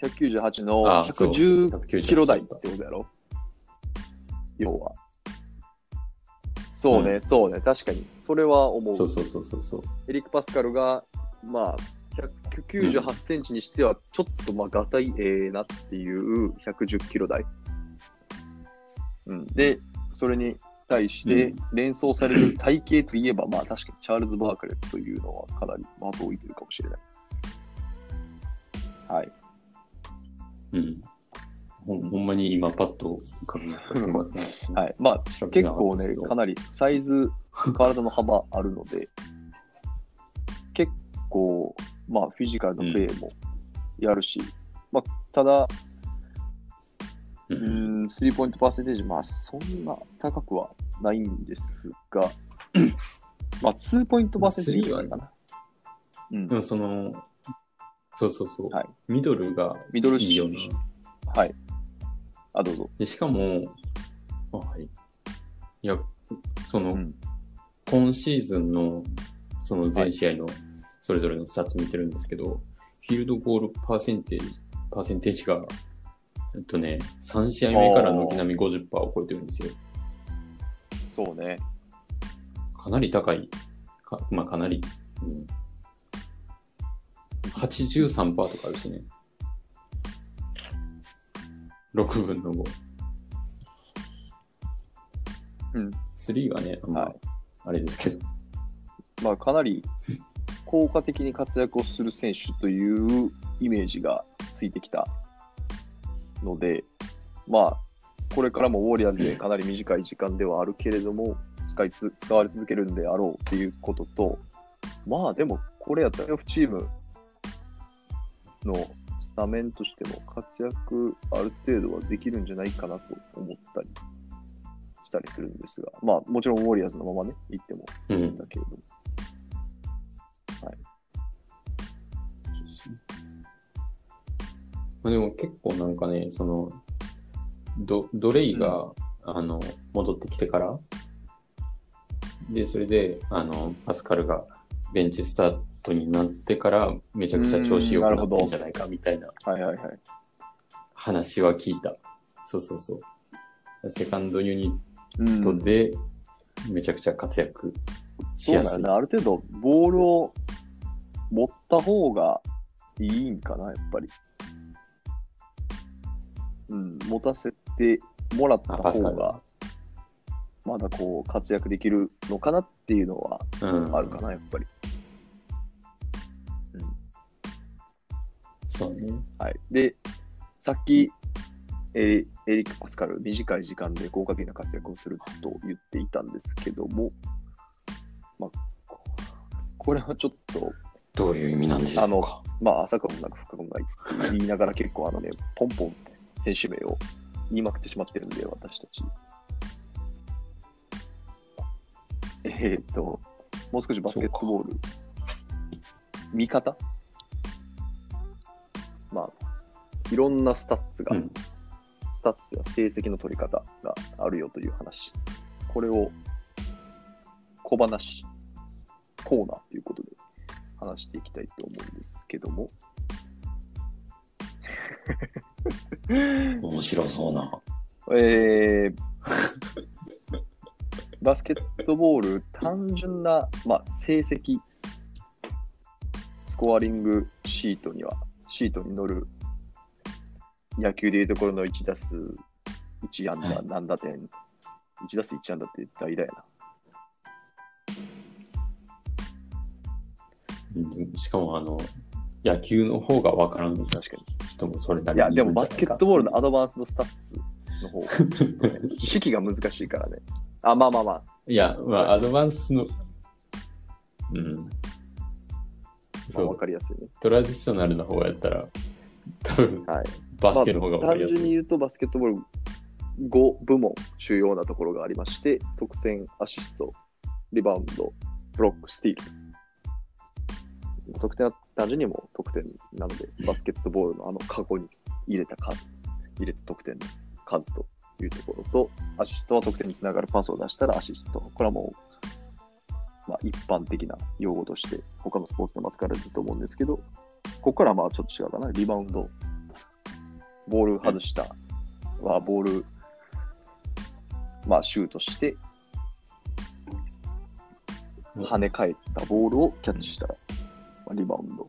Speaker 1: 198の
Speaker 2: あそう
Speaker 1: 110
Speaker 2: 198
Speaker 1: キロ台ってことやろ？要は。そうね、
Speaker 2: うん
Speaker 1: そうね、確かに。それは思う。
Speaker 2: そうそうそうそうそう。
Speaker 1: エリック・パスカルが、まあ、198センチにしては、ちょっと、まあ、がたいええなっていう110キロ台。うん、で、それに対して
Speaker 2: うん
Speaker 1: 連想される体型といえば、まあ、確かにチャールズ・バークレーっというのはかなり的を射てるかもしれない。はい。
Speaker 2: うん。ほんほんまに今パッと浮かびました。すみません。
Speaker 1: はい。まあ、結構ね
Speaker 2: なか
Speaker 1: なりサイズ、体の幅あるので、結構、まあ、フィジカルのプレーもやるし、まあ、ただ、
Speaker 2: う
Speaker 1: うんん、スリーポイントパーセンテージ、まあ、そんな高くはないんですが、まあ、ツーポイントパーセンテージ
Speaker 2: スリーは
Speaker 1: かな。うん
Speaker 2: で、もその、そうそうそう。
Speaker 1: はい
Speaker 2: ミドルが
Speaker 1: ミドル
Speaker 2: いいよな。
Speaker 1: はい。あ、どうぞ。
Speaker 2: でしかも、あはい。いや、その、
Speaker 1: うん
Speaker 2: 今シーズンの、その全試合のそれぞれのスタッツ見てるんですけど、フィールドゴールパーセンテージ、パーセンテージが、えっとね、3試合目から軒並み50%を超えてるんですよ。
Speaker 1: そうね。
Speaker 2: かなり高い。かまあ、かなり。うん、83%とかあるしね。6分の5。
Speaker 1: うん。
Speaker 2: 3がね、ま
Speaker 1: はい
Speaker 2: あれですけど。
Speaker 1: まあ、かなり効果的に活躍をする選手というイメージがついてきたので、まあ、これからもウォリアーズでかなり短い時間ではあるけれども、使いつ使われ続けるんであろうっていうことと、まあでも、これやったらチームのスタメンとしても活躍ある程度はできるんじゃないかなと思ったりしたりするんですが、まあもちろんウォリアーズのままね、行っても
Speaker 2: うん。
Speaker 1: だけれども。
Speaker 2: まあ、でも結構なんかね、その、ドドレイが、あの戻ってきてから、で、それで、あの、パスカルがベンチスタートになってから、めちゃくちゃ調子良くなってんじゃないかみたいな
Speaker 1: はいはいはい。
Speaker 2: 話は聞いた。そうそうそう。セカンドユニ
Speaker 1: うん
Speaker 2: ットで、めちゃくちゃ活躍しやすい。
Speaker 1: そうだよね。ある程度、ボールを持った方がいいんかな、やっぱり。うん、持たせてもらった
Speaker 2: あパスカル
Speaker 1: 方が、まだこう、活躍できるのかなっていうのは
Speaker 2: うん
Speaker 1: あるかな、やっぱり。
Speaker 2: そうね。
Speaker 1: はい。で、さっき、エリエリック・パスカル、短い時間で豪華な活躍をすると言っていたんですけども、まあ、こ、これはちょっと、
Speaker 2: どういう意味なんでしょ
Speaker 1: あのまあ、浅くもなく深くもないって言いながら結構あのね、ポンポン選手名を言いまくってしまってるんで、私たち。えーっと、もう少しバスケットボール、見方？まあ、いろんなスタッツが、
Speaker 2: うん
Speaker 1: スタッツでは成績の取り方があるよという話。これを小話、コーナーということで話していきたいと思うんですけども。
Speaker 2: 面白そうな。
Speaker 1: えー、バスケットボール、単純な、まあ、成績、スコアリングシートには、シートに載る野球でいうところの1打数1安打、
Speaker 2: はい
Speaker 1: 何打点、1打数1安打って大だよな。
Speaker 2: うんしかも、あの、野球の方がわからん
Speaker 1: 確かに。
Speaker 2: 人もそれなり
Speaker 1: いや、でもバスケットボールのアドバンスドスタッツの方が、式が難しいからね。あ、まあまあまあ。
Speaker 2: いや、まあ、アドバンスの、うん。
Speaker 1: まあ、
Speaker 2: そう
Speaker 1: わ、かりやすいね。
Speaker 2: トラディショナルな方やったら、多分、
Speaker 1: はい。
Speaker 2: バスケの方がわか
Speaker 1: 単
Speaker 2: りやすい。
Speaker 1: 純に言うとバスケットボール5部門主要なところがありまして、得点、アシスト、リバウンド、ブロック、スティール。得点は単純にもう得点なので、バスケットボールのあのカゴに入れた数、入れた得点の数というところと、アシストは得点につながるパスを出したらアシスト。これはもう、まあ、一般的な用語として、他のスポーツでも扱われてると思うんですけど、ここからはまあちょっと違うかな。リバウンド、ボール外した。はボール、まあ、シュートして、
Speaker 2: うん。
Speaker 1: 跳ね返った。ボールをキャッチした。ら、まあ、リバウンド。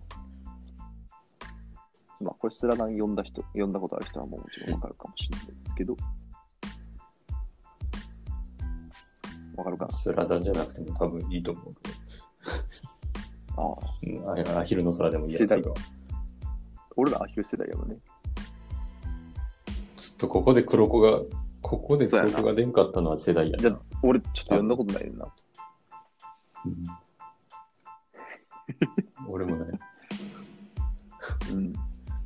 Speaker 1: まあ、これスラダン読んだ人、読んだことある人はもうもちろんわかるかもしれないですけど、わかるかな
Speaker 2: スラダンじゃなくても多分いいと思うけ
Speaker 1: ああ、
Speaker 2: ど。うん、あアヒルの空でもいいやつ
Speaker 1: 世代
Speaker 2: が。
Speaker 1: 俺らアヒル世代やもんね。
Speaker 2: ちょっとここで黒子が、ここで黒子が出んかったのは世代やな。
Speaker 1: じゃあ、俺ちょっと読んだことないねんな。
Speaker 2: うん俺もね、
Speaker 1: うん。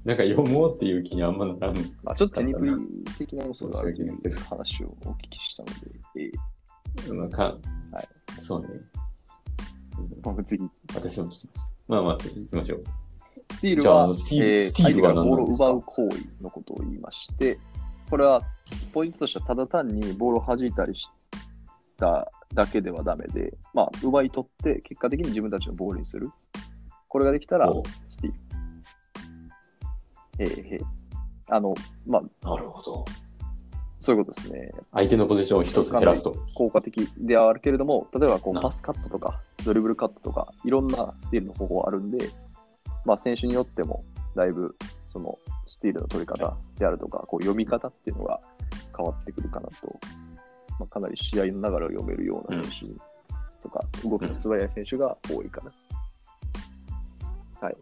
Speaker 2: なんか読もうっていう気にあんまならん。
Speaker 1: まあ、ちょっと手鈍り的な要素があるとい
Speaker 2: う
Speaker 1: 話をお聞きしたので、えー
Speaker 2: なんか、
Speaker 1: はい
Speaker 2: そうね。うん
Speaker 1: まあ、次、
Speaker 2: 私も聞きました。まあまあ、行きましょう。
Speaker 1: スティールは、
Speaker 2: のスティール
Speaker 1: えー
Speaker 2: スティールは
Speaker 1: ボールを奪う行為のことを言いまして、これはポイントとしてはただ単にボールを弾いたりしただけではダメで、まあ、奪い取って結果的に自分たちのボールにする。これができたら
Speaker 2: お
Speaker 1: スティール。えーへーあの、まあ、
Speaker 2: なるほど。
Speaker 1: そういうことですね。
Speaker 2: 相手のポジションを一つ減らすと。
Speaker 1: 効果的ではあるけれども、例えばこう
Speaker 2: な
Speaker 1: パスカットとか、ドリブルカットとか、いろんなスティールの方法あるんで、まあ、選手によっても、だいぶそのスティールの取り方であるとか、こう読み方っていうのが変わってくるかなと、まあ、かなり試合の流れを読めるような選手とか、動きの素早い選手が多いかな。はい。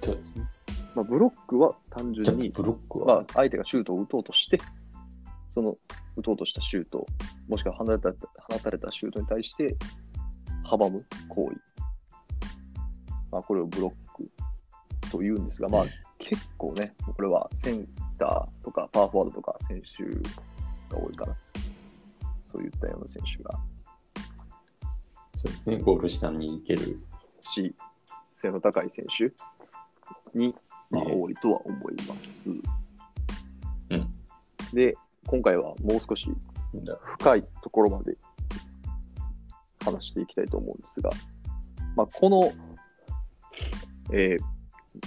Speaker 2: そうですね。
Speaker 1: まあ、ブロックは単純に、
Speaker 2: ブロック
Speaker 1: まあ
Speaker 2: は、、
Speaker 1: 相手がシュートを打とうとして、その打とうとしたシュート、もしくは放たれた放たれたシュートに対して阻む行為。まあ、これをブロックと言うんですが、まあ、結構ね、これはセンターとかパワーフォワードとか選手が多いかな。そういったような選手が、
Speaker 2: そうですね。ゴール下に行ける。
Speaker 1: し、背の高い選手に、まあ、
Speaker 2: ええ
Speaker 1: 多いとは思います。
Speaker 2: うん。
Speaker 1: で、今回はもう少し深いところまで話していきたいと思うんですが、まあ、この、え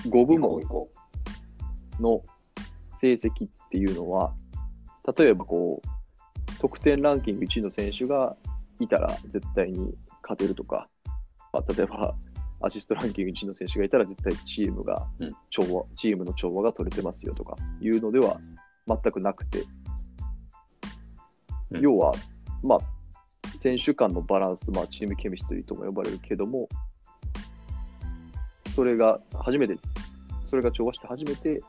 Speaker 1: ー、5部門の成績っていうのは、例えばこう、得点ランキング1位の選手がいたら絶対に勝てるとか、まあ、例えばアシストランキング1位の選手がいたら絶対チームが調和、うん、チームの調和が取れてますよとかいうのでは全くなくて、うん、要は、まあ、選手間のバランス、まあ、チームケミストリーとも呼ばれるけども、それが初めて、それが調和して初めて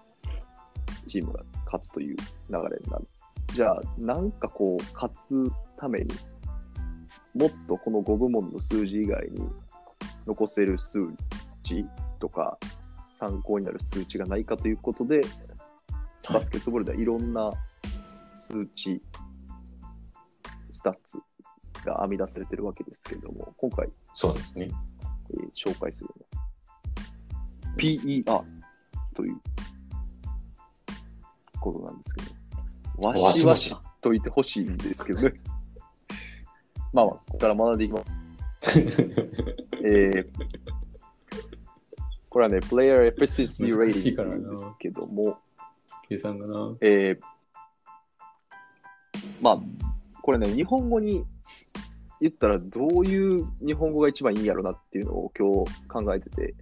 Speaker 1: チームが勝つという流れになる。じゃあ、なんかこう、勝つために、もっとこの5部門の数字以外に残せる数値とか、参考になる数値がないかということで、バスケットボールではいろんな数値、スタッツが編み出されてるわけですけれども、今回、
Speaker 2: そうですね。
Speaker 1: えー、紹介するのは、PER ということなんですけど、わしわしと言ってほしいんですけどね。まあまあ、ここから学んでいきます。えー、これはね、プレイヤーエフィシンシーレーティングな。んですけども、
Speaker 2: 計算がな。
Speaker 1: えー、まあ、これね、日本語に言ったらどういう日本語が一番いいんやろなっていうのを今日考えてて、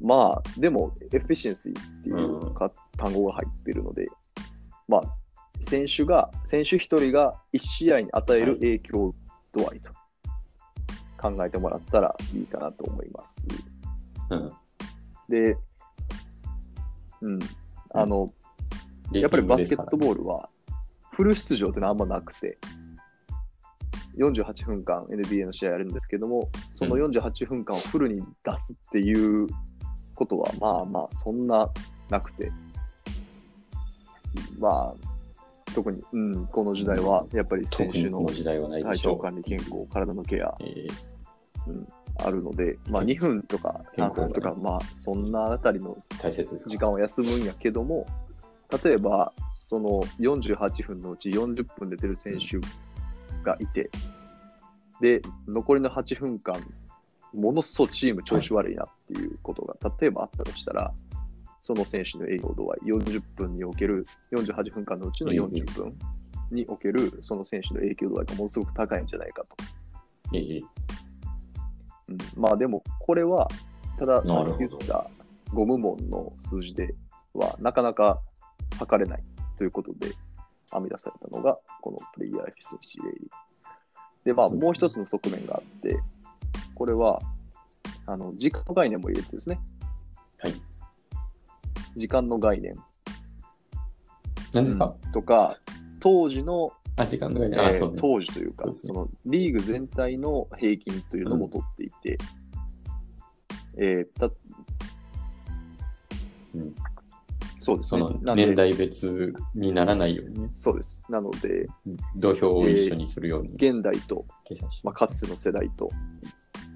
Speaker 1: まあ、でも、エフィシエンシーっていうか、単語が入ってるので、まあ、選手が、選手一人が1試合に与える影響度合いと考えてもらったらいいかなと思います。
Speaker 2: うん、
Speaker 1: で、うん、あの、やっぱりバスケットボールは、フル出場ってのはあんまなくて、48分間 NBA の試合やるんですけども、その48分間をフルに出すっていうことは、まあまあ、そんななくて、まあ、特に、うん、この時代は、やっぱり選手の体調管理、健康、体のケア、えー、うん、あるので、まあ、2分とか3分とか、まあ、そんなあたりの時間を休むんやけども、例えば、その48分のうち40分で出る選手がいて、で、残りの8分間、ものすごいチーム調子悪いなっていうことが、例えばあったとしたら、その選手の影響度は40分における、48分間のうちの40分における、その選手の影響度合いがものすごく高いんじゃないかと。うん、まあでも、これは、ただ、さっき言った5部門の数字では、なかなか測れないということで、編み出されたのが、このプレイヤーエフィシシーレイリー。で、まあ、もう一つの側面があって、これは、あの、時間の概念も入れてですね。
Speaker 2: はい。
Speaker 1: 時間の概念。
Speaker 2: 何ですか、
Speaker 1: うん、とか、当時の、
Speaker 2: あ、時間の概念、
Speaker 1: えー、ね、当時というかそ、ね、その、リーグ全体の平均というのも取っていて、うん、えー、た、
Speaker 2: うん、
Speaker 1: そうです
Speaker 2: ね。その年代別にならないようにね。
Speaker 1: そうです。なので、
Speaker 2: 土俵を一緒にするように。
Speaker 1: えー、現代と、まあ、かつての世代と、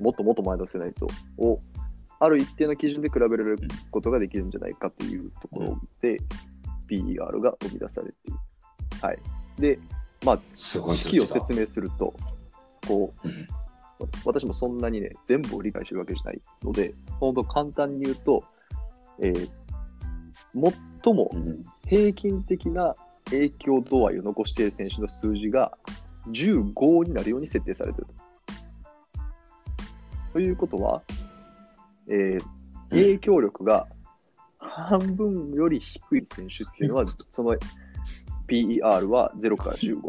Speaker 1: もっともっと前の世代とを、ある一定の基準で比べられることができるんじゃないかというところで、うん、PER が生み出されている。はい。で、まあ、式を説明すると、こう、うん、私もそんなにね、全部を理解してるわけじゃないので、本当簡単に言うと、えー、最も平均的な影響度合いを残している選手の数字が15になるように設定されていると。ということは、えー、影響力が半分より低い選手っていうのは、その PER は0から15。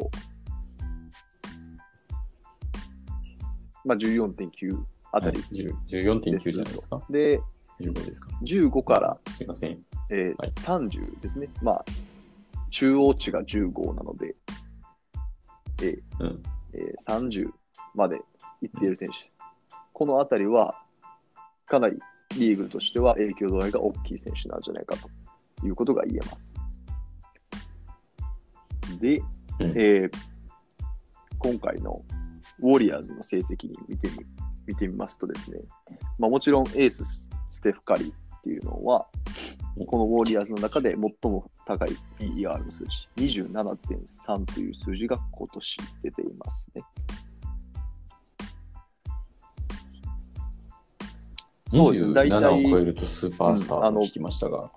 Speaker 1: まあ14.9あたり、はい、
Speaker 2: 14.9じゃないですか。
Speaker 1: で、
Speaker 2: 15ですか。
Speaker 1: 15から、
Speaker 2: すいません。
Speaker 1: えーはい、30ですね。まあ、中央値が15なので、えーうんえー、30までいっている選手。このあたりは、かなりリーグとしては影響度合いが大きい選手なんじゃないかということが言えます。で、うん、えー、今回のウォリアーズの成績に見てみ見てみますとですね、まあ、もちろんエース、ステフ・カリーっていうのは、このウォリアーズの中で最も高い PER の数値、27.3という数字が今年出ていますね。そうです大体。
Speaker 2: を超えるとスーパースターと聞きましたが、うん、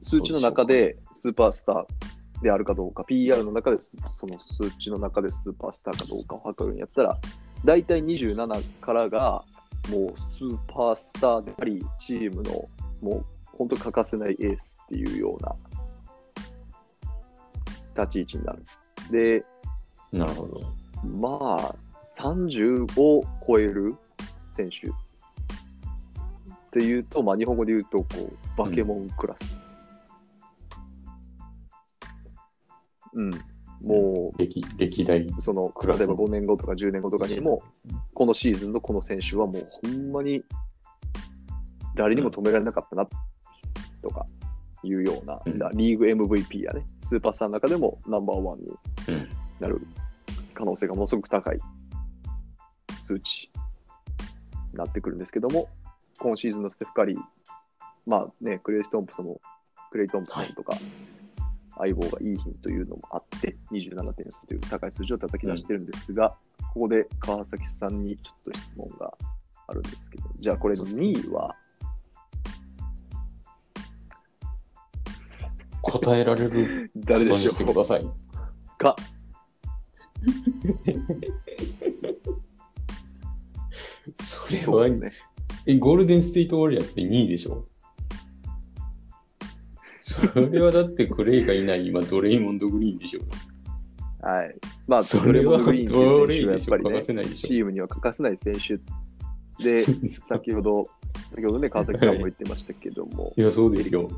Speaker 1: 数値の中でスーパースター、であるかどうか、PR の中でその数値の中でスーパースターかどうかを測るんやったら、大体27からがもうスーパースターであり、チームのもう本当欠かせないエースっていうような立ち位置になる。で、
Speaker 2: なるほど。
Speaker 1: まあ、30を超える選手っていうと、まあ、日本語で言うとこう、バケモンクラス。うん、も
Speaker 2: 歴歴代
Speaker 1: う、その、例えば5年後とか10年後とかにも、このシーズンのこの選手はもうほんまに誰にも止められなかったなとかいうような、
Speaker 2: うん。
Speaker 1: だリーグ MVP やね、スーパースターの中でもナンバーワンに
Speaker 2: うん。
Speaker 1: なる可能性がものすごく高い数値になってくるんですけども、今シーズンのステフ・カリー、まあね、クレイ・ストンプソンも、クレイ・トンプソンとか、相棒がいい品というのもあって、27点数という高い数字を叩き出してるんですが、ここで川崎さんにちょっと質問があるんですけど、じゃあこれ2位は、
Speaker 2: 答えられる
Speaker 1: 誰でしょ
Speaker 2: ださい。
Speaker 1: うか
Speaker 2: それは、
Speaker 1: ね。
Speaker 2: え、ゴールデンステイトウォリアーズで2位でしょ？それはだってクレイがいない今ドレイモンド・グリーンでしょ。
Speaker 1: はい。まあ、
Speaker 2: それは
Speaker 1: ドレモンドグリーンはやっぱりねチームには欠かせない選手で、
Speaker 2: ょ
Speaker 1: 先ほど、先ほどね、川崎さんも言ってましたけども、
Speaker 2: い。や、そうですよ。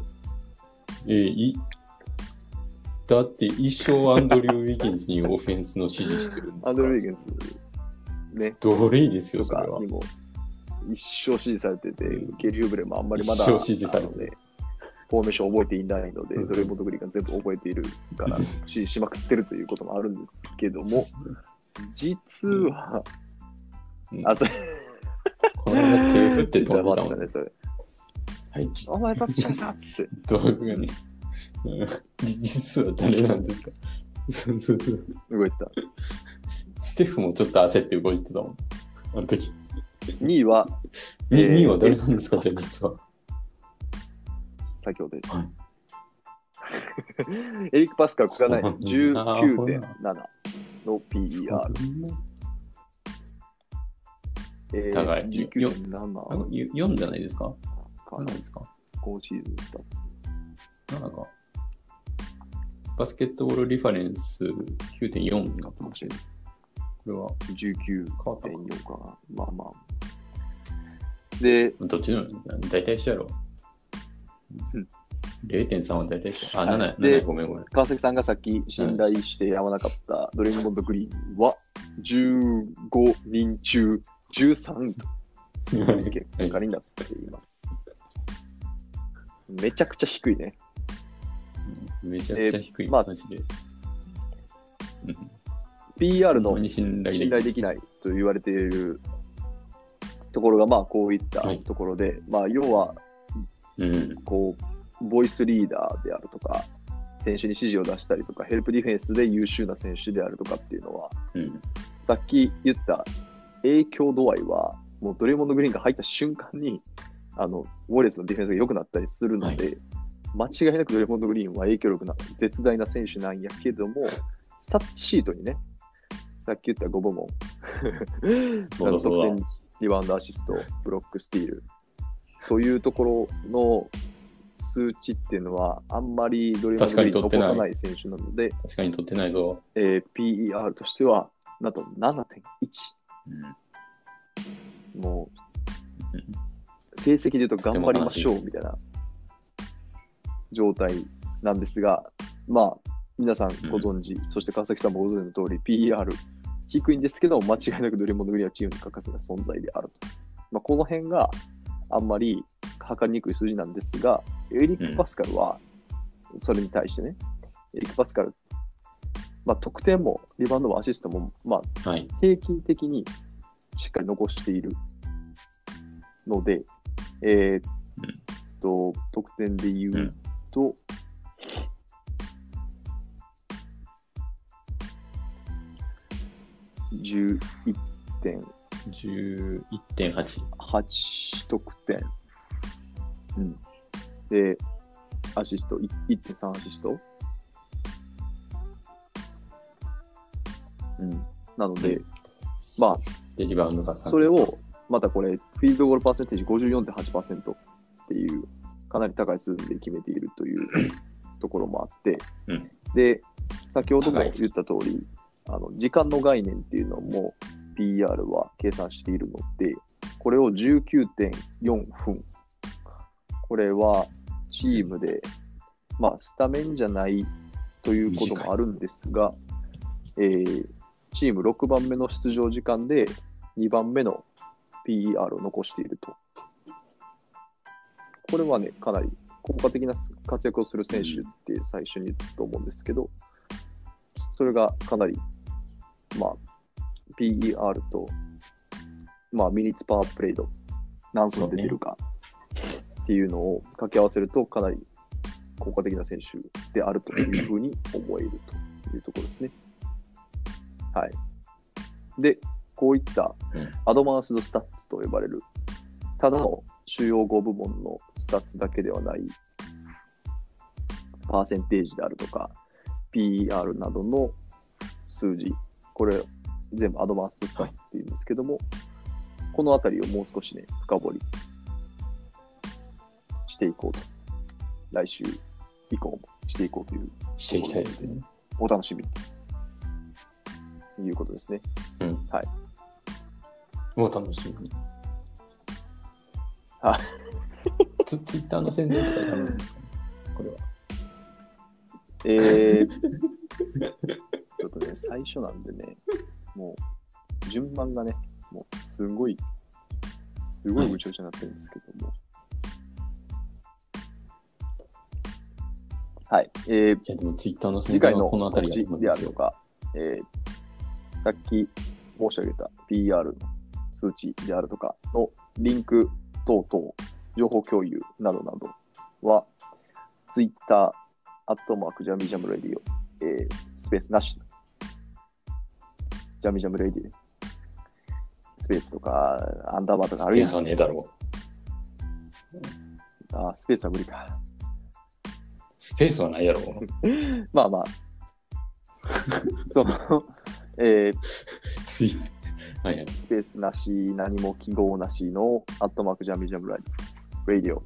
Speaker 2: えーいだって一生アンドリュー・ウィギンズにオフェンスの指示してるんで
Speaker 1: アン
Speaker 2: すから。
Speaker 1: ドル・ウィーゲンス、ね、
Speaker 2: ドレイですよ、
Speaker 1: と
Speaker 2: それは。
Speaker 1: 一生支持されてて、
Speaker 2: うん。
Speaker 1: ゲリューブレもあんまりまだ、
Speaker 2: 一生支持されて
Speaker 1: フォーメーション覚えていないので、
Speaker 2: うん
Speaker 1: ドレモンド・グリーンが全部覚えているから、支持しまくってるということもあるんですけども、実は、
Speaker 2: うん
Speaker 1: あ、それ、
Speaker 2: これは手振って飛んでたもん
Speaker 1: ね、それ。
Speaker 2: はい、
Speaker 1: お前さっちゃさっつって。
Speaker 2: 道具がね。うん実は誰なんですか？そうそうそう。
Speaker 1: 動いてた。
Speaker 2: ステフもちょっと焦って動いてたもん。あの時。
Speaker 1: 2位は、
Speaker 2: に
Speaker 1: えー
Speaker 2: 2位は誰なんですか？じゃあ実は。
Speaker 1: 先ほどです。
Speaker 2: はい
Speaker 1: エリック・パスカルがない
Speaker 2: そう
Speaker 1: 19.7の PER。え
Speaker 2: 高い
Speaker 1: ー、19.7
Speaker 2: よ4じゃないですか？
Speaker 1: かな
Speaker 2: 何ですか
Speaker 1: 今シーズンスタッツ。
Speaker 2: なんか、バスケットボールリファレンス9.4になってますね。これは
Speaker 1: 19.4
Speaker 2: 変わったか。
Speaker 1: まあまあ。で、
Speaker 2: どっちの大体一緒やろ。
Speaker 1: うん
Speaker 2: 0.3は大体。あ、
Speaker 1: はい
Speaker 2: 7、
Speaker 1: で
Speaker 2: 7、ごめんごめん。
Speaker 1: 川崎さんがさっき信頼してやまなかったドレイモンド・グリーンは15人中13位という結果になっています。めちゃくちゃ低いね。
Speaker 2: めちゃくちゃ低い、
Speaker 1: まあ
Speaker 2: マジで。うん
Speaker 1: PR の
Speaker 2: 信頼でき
Speaker 1: ないと言われているところが、まあ、こういった
Speaker 2: はい
Speaker 1: ところで、まあ、要は、
Speaker 2: うん。
Speaker 1: こう、ボイスリーダーであるとか、選手に指示を出したりとか、ヘルプディフェンスで優秀な選手であるとかっていうのは、
Speaker 2: うん。
Speaker 1: さっき言った影響度合いは、もうドレイモンド・グリーンが入った瞬間に、あの、ウォリアーズのディフェンスが良くなったりするので、間違いなくドレイモンド・グリーンは影響力な絶大な選手なんやけども、スタッツシートにね、さっき言った5部門、得点、リバウンド、アシスト、ブロック、スティール、というところの数値っていうのは、あんまりドレイモンド・グリーンに残さない選手なので、
Speaker 2: 確かに取ってないぞ。
Speaker 1: えー PER としては、なんと7.1。
Speaker 2: うん。
Speaker 1: もう、成績で言うと頑張りましょうみたいな状態なんですが、まあ、皆さんご存知、そして川崎さんもご存知の通り、PER 低いんですけど、間違いなくドリモンドグリーンはチームに欠かせない存在であると。まあ、この辺があんまり測りにくい数字なんですが、エリック・パスカルは、それに対してね、エリック・パスカル、まあ、得点もリバウンドもアシストも、まあ、
Speaker 2: はい。
Speaker 1: 平均的にしっかり残しているので、えーっと、得点で言うと、11点
Speaker 2: 11.8。
Speaker 1: 8得点。うん。で、アシスト、い1.3アシスト。うん。なので、まあ、
Speaker 2: で、リバウンドが3
Speaker 1: それを、またこれ、フィールドゴールパーセンテージ54.8%っていう、かなり高い数字で決めているという ところもあって、
Speaker 2: うん
Speaker 1: で、先ほども言った通り、あの時間の概念っていうのも PR は計算しているので、これを19.4分。これはチームで、まあ、スタメンじゃないということもあるんですが、えーチーム6番目の出場時間で2番目の PER を残していると。これはね、かなり効果的な活躍をする選手って最初に言ったと思うんですけど、それがかなり、まあ、PER と、まあ、ミニッツパープレイド、何分出てるかっていうのを掛け合わせると、かなり効果的な選手であるというふうに思えるというところですね。はい。で、こういった
Speaker 2: うん
Speaker 1: アドバンスドスタッツと呼ばれる、ただの主要5部門のスタッツだけではない、パーセンテージであるとか、PER などの数字、これ全部アドバンスドスタッツっていうんですけども、このあたりをもう少しね、深掘りしていこうと。来週以降もしていこうという
Speaker 2: していきたいですね。
Speaker 1: お楽しみということですね。
Speaker 2: うん。
Speaker 1: はい。
Speaker 2: もう楽しみ。
Speaker 1: はい
Speaker 2: ツツイッターの宣伝とかダメですか？ねこれは。
Speaker 1: えー、ちょっとね、最初なんでね、もう、順番がね、もう、すごい、すごいぐちゃぐちゃになってるんですけども。はい。えー、
Speaker 2: いや、でもツイッターの宣
Speaker 1: 次回の
Speaker 2: この辺り
Speaker 1: であるとか、えーさっき申し上げた PR の数値であるとかのリンク等々、情報共有などなどは、Twitter、アットマークジャミジャムレディオ、えースペースなし、ジャミジャムレディオ、スペースとか、アンダーバーとかあるやん
Speaker 2: スペース。はねえだろう。
Speaker 1: あースペースは無理か。
Speaker 2: スペースはないやろう。
Speaker 1: まあまあ、その、えー
Speaker 2: はいはい。
Speaker 1: スペースなし、何も記号なしの、アットマークジャミジャムラディオ、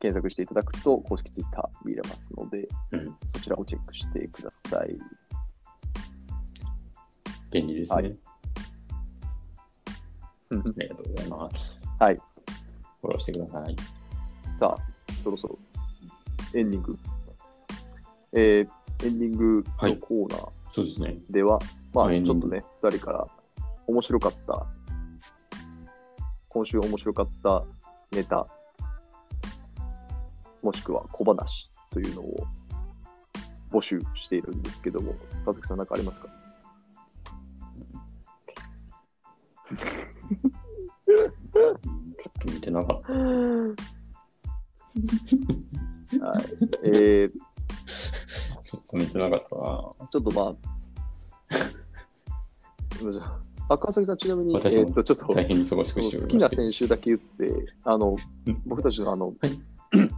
Speaker 1: 検索していただくと、公式ツイッター見れますので、
Speaker 2: うん。
Speaker 1: そちらをチェックしてください。
Speaker 2: 便利ですね。
Speaker 1: はい
Speaker 2: ありがとうございます。
Speaker 1: はい。
Speaker 2: フォローしてください。
Speaker 1: さあ、そろそろエンディング。えーエンディングのコーナー
Speaker 2: そうですね。
Speaker 1: では、まあ、ちょっとね、2人から面白かった、今週面白かったネタ、もしくは小話というのを募集しているんですけども、川崎さん、何かありますか？
Speaker 2: ちょっと見てなかった。
Speaker 1: はい。えー、
Speaker 2: ちょっと見てなかったな。
Speaker 1: ちょっとまあ、じゃああ川崎さん、ちなみに、えーっと、ちょっと、
Speaker 2: 大変忙しくしてお
Speaker 1: 好きな。選手だけ言って、あの
Speaker 2: うん、
Speaker 1: 僕たちのあの、
Speaker 2: はい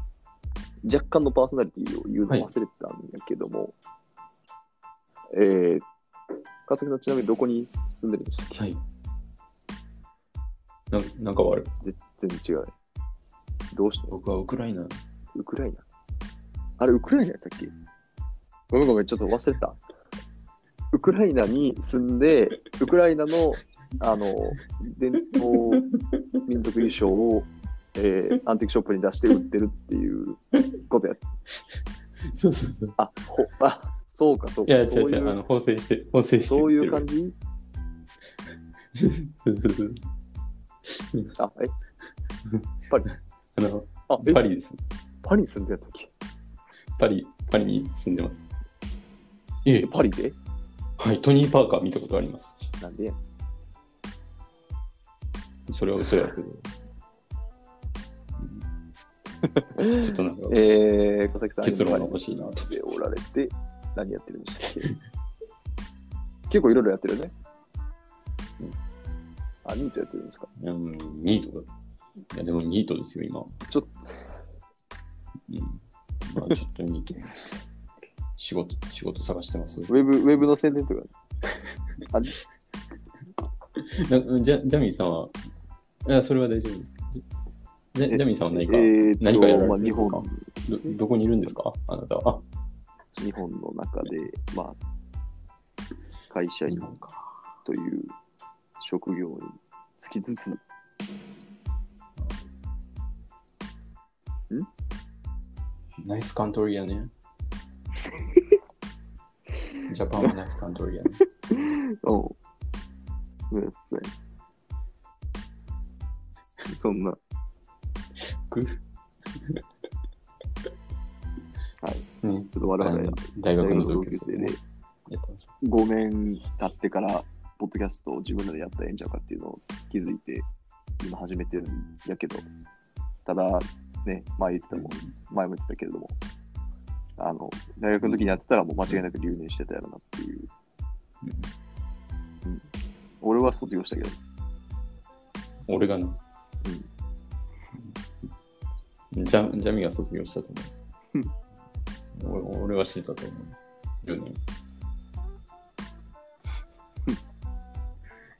Speaker 1: 若干のパーソナリティを言うの忘れてたんやけども、えー、川崎さん、ちなみにどこに住んでるんでしたっけ、
Speaker 2: はい。ななんか悪い。
Speaker 1: ぜ全然違うね。どうして
Speaker 2: 僕はウクライナ。
Speaker 1: ウクライナ？あれ、ウクライナやったっけ？ごめんごめん、ちょっと忘れた。ウクライナに住んで、ウクライナの、あの、伝統民族衣装を、えーアンティークショップに出して売ってるっていうことやっ
Speaker 2: そうそうそう。
Speaker 1: あ、ほ、あ、そうか、そうか。
Speaker 2: いや、違
Speaker 1: そうういう
Speaker 2: 違う、あの、縫製して、縫製して。
Speaker 1: そういう感じ？あ、え、パリ。
Speaker 2: あの、
Speaker 1: あ、え？
Speaker 2: パリです。
Speaker 1: パリに住んでたっけ
Speaker 2: パリ、パリに住んでます。ええ、
Speaker 1: パリで？
Speaker 2: はい、トニー・パーカー見たことあります。
Speaker 1: なんでや？
Speaker 2: それは嘘やけど。う んちょっとなんか、
Speaker 1: えー、川崎さん、
Speaker 2: 結論が
Speaker 1: 今
Speaker 2: 欲しいなと。
Speaker 1: でおられて、何やってるんでしたっけ？結構いろいろやってるね。あ、ニートやってるんですか？
Speaker 2: うん、ニート？が。いや、でもニートですよ、今。
Speaker 1: ちょっと、
Speaker 2: うん。まあ、ちょっとニート。仕事、仕事探してます。
Speaker 1: ウェブ、ウェブの宣伝とか。あ
Speaker 2: なジャジャミーさんは、いや、それは大丈夫です。ジャジャミーさんは何か、
Speaker 1: えーと
Speaker 2: 何かやられてるんですか？
Speaker 1: 本、
Speaker 2: どどこにいるんですか？あなたは。
Speaker 1: 日本の中で、まあ、会社員。という職業につきつつ、
Speaker 2: ナイスカントリーやね。ジャパンはナイスカントリーやね。
Speaker 1: うん。ごめんなさい。そんな、
Speaker 2: く？
Speaker 1: はい。
Speaker 2: ね、
Speaker 1: ちょっと我々、
Speaker 2: 大学の同級生でやってます。
Speaker 1: 5年経ってから、ポッドキャストを自分らでやったらええんちゃうかっていうのを気づいて、今始めてるんやけど、ただ、ね、前言ってたもん、前も言ってたけれども、あの、大学の時にやってたらもう間違いなく留年してたやろなっていう。うん。俺は卒業したけど、
Speaker 2: 俺がね、ジャジャミが卒業したと思う。俺俺はしてたと思う。10年。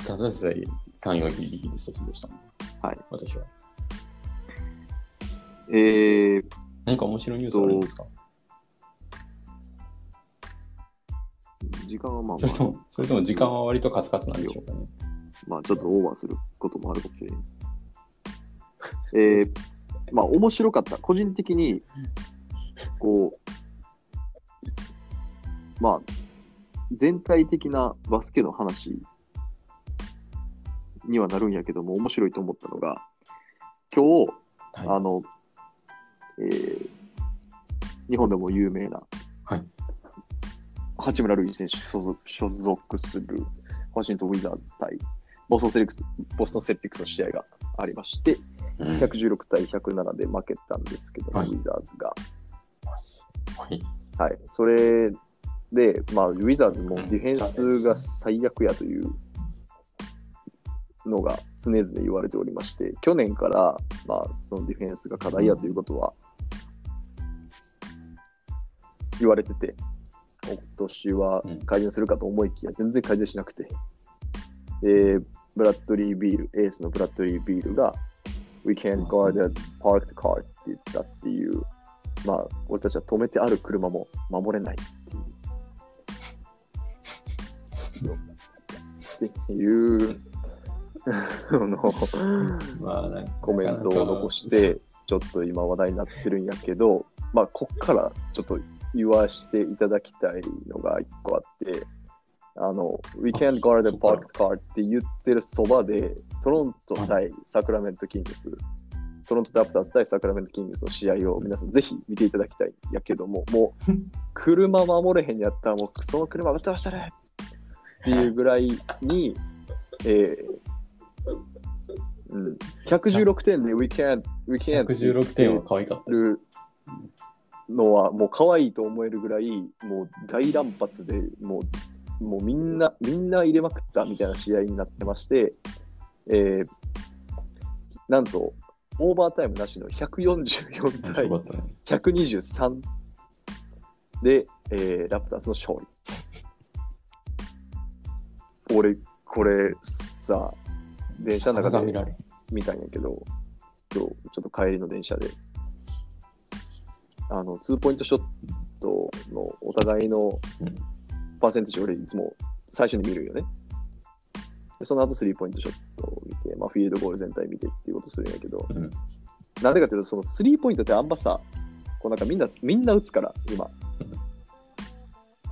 Speaker 2: ただでさえ単位はギリギリで卒業した。
Speaker 1: はい。
Speaker 2: 私は。
Speaker 1: えー、
Speaker 2: 何か面白いニュースあるんですか？
Speaker 1: 時間はまあまあ
Speaker 2: それと、も、それとも時間は割とカツカツなんでしょうかね。
Speaker 1: まあちょっとオーバーすることもあるかもしれない。えー、まあ面白かった。個人的に、こう、まあ、全体的なバスケの話にはなるんやけども、面白いと思ったのが、今日、あ
Speaker 2: は
Speaker 1: の、えー日本でも有名な、
Speaker 2: はい。
Speaker 1: 八村塁選手所属所属するワシントン・ウィザーズ対ボストンセレックスボストン・セルティックスの試合がありまして、
Speaker 2: い。うん。
Speaker 1: 116対107で負けたんですけども、
Speaker 2: はい。
Speaker 1: ウィザーズが。
Speaker 2: はい。
Speaker 1: はい、それで、まあ、ウィザーズもディフェンスが最悪やというのが常々言われておりまして、去年から、まあ、そのディフェンスが課題やということは言われてて、今年は改善するかと思いきや、全然改善しなくて、で、ブラッドリー・ビール、エースのブラッドリー・ビールが、We can't guard a parked car って言ったっていう、まあ、俺たちは止めてある車も守れないっていう、っていう
Speaker 2: まあ、なんか
Speaker 1: コメントを残して、ちょっと今話題になってるんやけど、まあ、こっからちょっと言わしていただきたいのが一個あって、あの、We can't guard a parked car って言ってるそばで、トロント対サクラメントキングス、トロントラプターズ対サクラメントキングスの試合を皆さんぜひ見ていただきたいんやけども、もう、車守れへんやったらもうその車ぶっ飛ばしたれっていうぐらいに、えーうん、116点で We can't, we can't
Speaker 2: 116点は可愛かった。
Speaker 1: るのはもう可愛いと思えるぐらいもう大乱発でもうもうみんなみんな入れまくったみたいな試合になってまして、えーなんとオーバータイムなしの144
Speaker 2: 面
Speaker 1: 対
Speaker 2: 白かったね。
Speaker 1: 123で、えーラプターズの勝利。俺、これさ、電車の中で
Speaker 2: 見られん。
Speaker 1: 見たんやけど、今日ちょっと帰りの電車で、あの、ツーポイントショットのお互いの
Speaker 2: うん
Speaker 1: パーセンテージ、俺いつも最初に見るよね。でその後スリーポイントショットを見て、まあ、フィールドゴール全体見てっていうことするんやけど、
Speaker 2: うん
Speaker 1: なんでかっていうと、そのスリーポイントってあんまさ、こうなんかみんな、みんな打つから、今。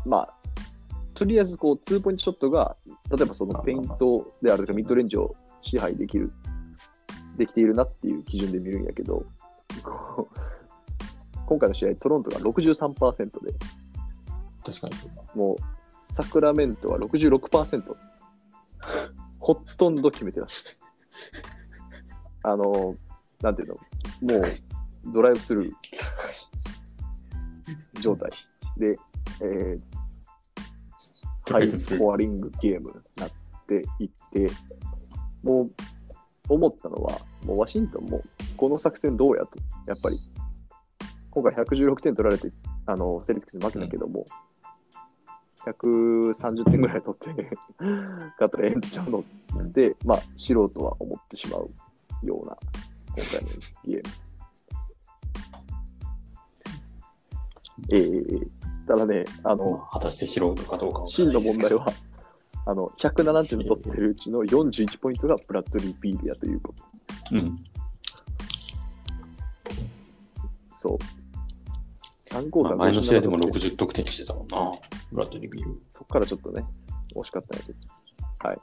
Speaker 1: まあ、とりあえずこう、ツーポイントショットが、例えばそのペイントであるとか、ミッドレンジを支配できる、できているなっていう基準で見るんやけど、今回の試合、トロントが63%で、
Speaker 2: 確かに。
Speaker 1: もう、サクラメントは66%。ほとんど決めてます。あの、なんていうの、もう、ドライブスルー状態で、えーハイスコアリングゲームになっていって、もう思ったのは、もうワシントンもこの作戦どうやと、やっぱり。今回116点取られて、あの、セレティクスに負けたけども、130点ぐらい取って 勝ったらええんちゃうのって、まあ、素人は思ってしまうような、今回のゲーム。えー、ただね、あの、
Speaker 2: まあ果たして素人かどうかは
Speaker 1: 真の問題は、あの、107点取ってるうちの41ポイントがブラッドリー・ビールやということ。
Speaker 2: うん。
Speaker 1: そう。3号
Speaker 2: まあ、
Speaker 1: が
Speaker 2: 前の試合でも
Speaker 1: 57
Speaker 2: 60得点してたもんな。ブラッドリー・ビール。
Speaker 1: そこからちょっとね、惜しかったんやけど。はい。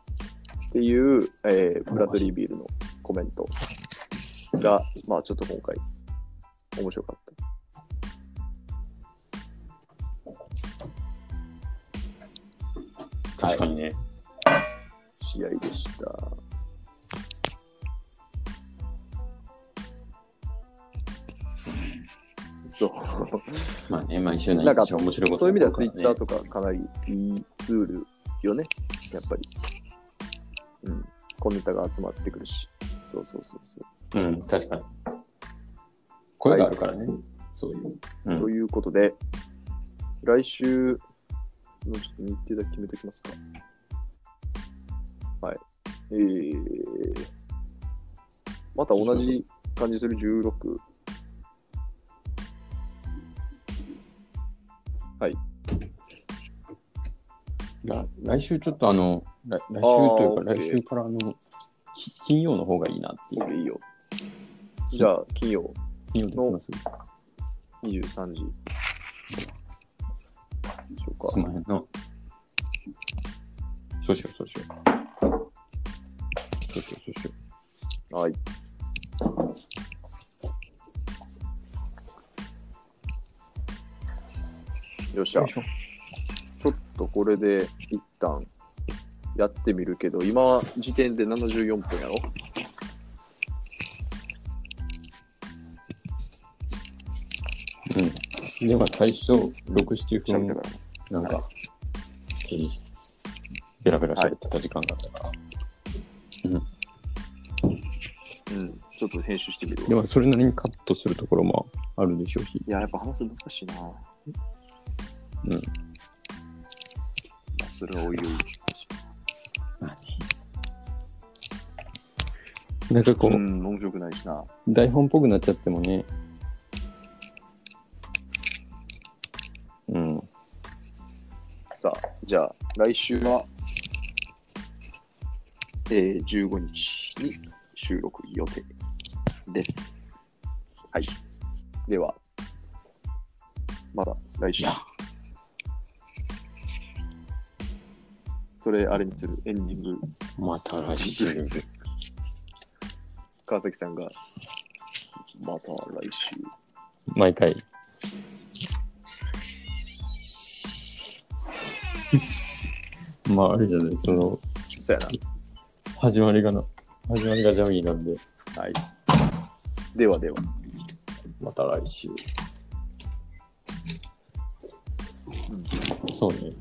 Speaker 1: っていう、えーブラッドリー・ビールのコメントが、まあちょっと今回、面白かった。
Speaker 2: 確かにね。
Speaker 1: 試合でした。そう。
Speaker 2: まあね、毎週何か面白いこと
Speaker 1: そういう意味ではツイッターとかかなりいいツールよね、やっぱり。うん。コネタが集まってくるし。そうそうそうそう。
Speaker 2: うん、確かに。声があるからね。そういう。うん
Speaker 1: ということで、来週のちょっと日程だけ決めておきますか。はい。えー、また同じ感じする16。はい。
Speaker 2: ら来週ちょっとあの、来来週というか、来週からあの、き金曜の方がいいなっていう。
Speaker 1: いいよ。じゃあ、金曜
Speaker 2: 金曜できます
Speaker 1: ？23時。か。
Speaker 2: すまへんな。そうしよう、そうしよう。そうしよう、そうしよ
Speaker 1: はい。よっしゃ。
Speaker 2: う。
Speaker 1: ちょっとこれで一旦やってみるけど、今時点で74分やろ？
Speaker 2: うん。では最初、6、7分。なんか、ベラベラ喋ってた時間があったから。
Speaker 1: うん。ちょっと編集してみるわ。
Speaker 2: でもそれなりにカットするところもあるでしょうし。
Speaker 1: いや、やっぱ話すの難しいな。
Speaker 2: うん。
Speaker 1: まあそれはおいおい。
Speaker 2: なんかこう、
Speaker 1: うん、面白くないしな。
Speaker 2: 台本っぽくなっちゃってもね。
Speaker 1: じゃあ、来週は、えー、15日に収録予定です。はい。では、まだ来週。それ、あれにする、エンディング、
Speaker 2: また来週。
Speaker 1: 川崎さんが、また来週。
Speaker 2: 毎回。まあ、あれじゃない、その、
Speaker 1: そうや
Speaker 2: 始まりがな、始まりがジャミーなんで、
Speaker 1: な。はい。ではでは。
Speaker 2: また来週。そうね、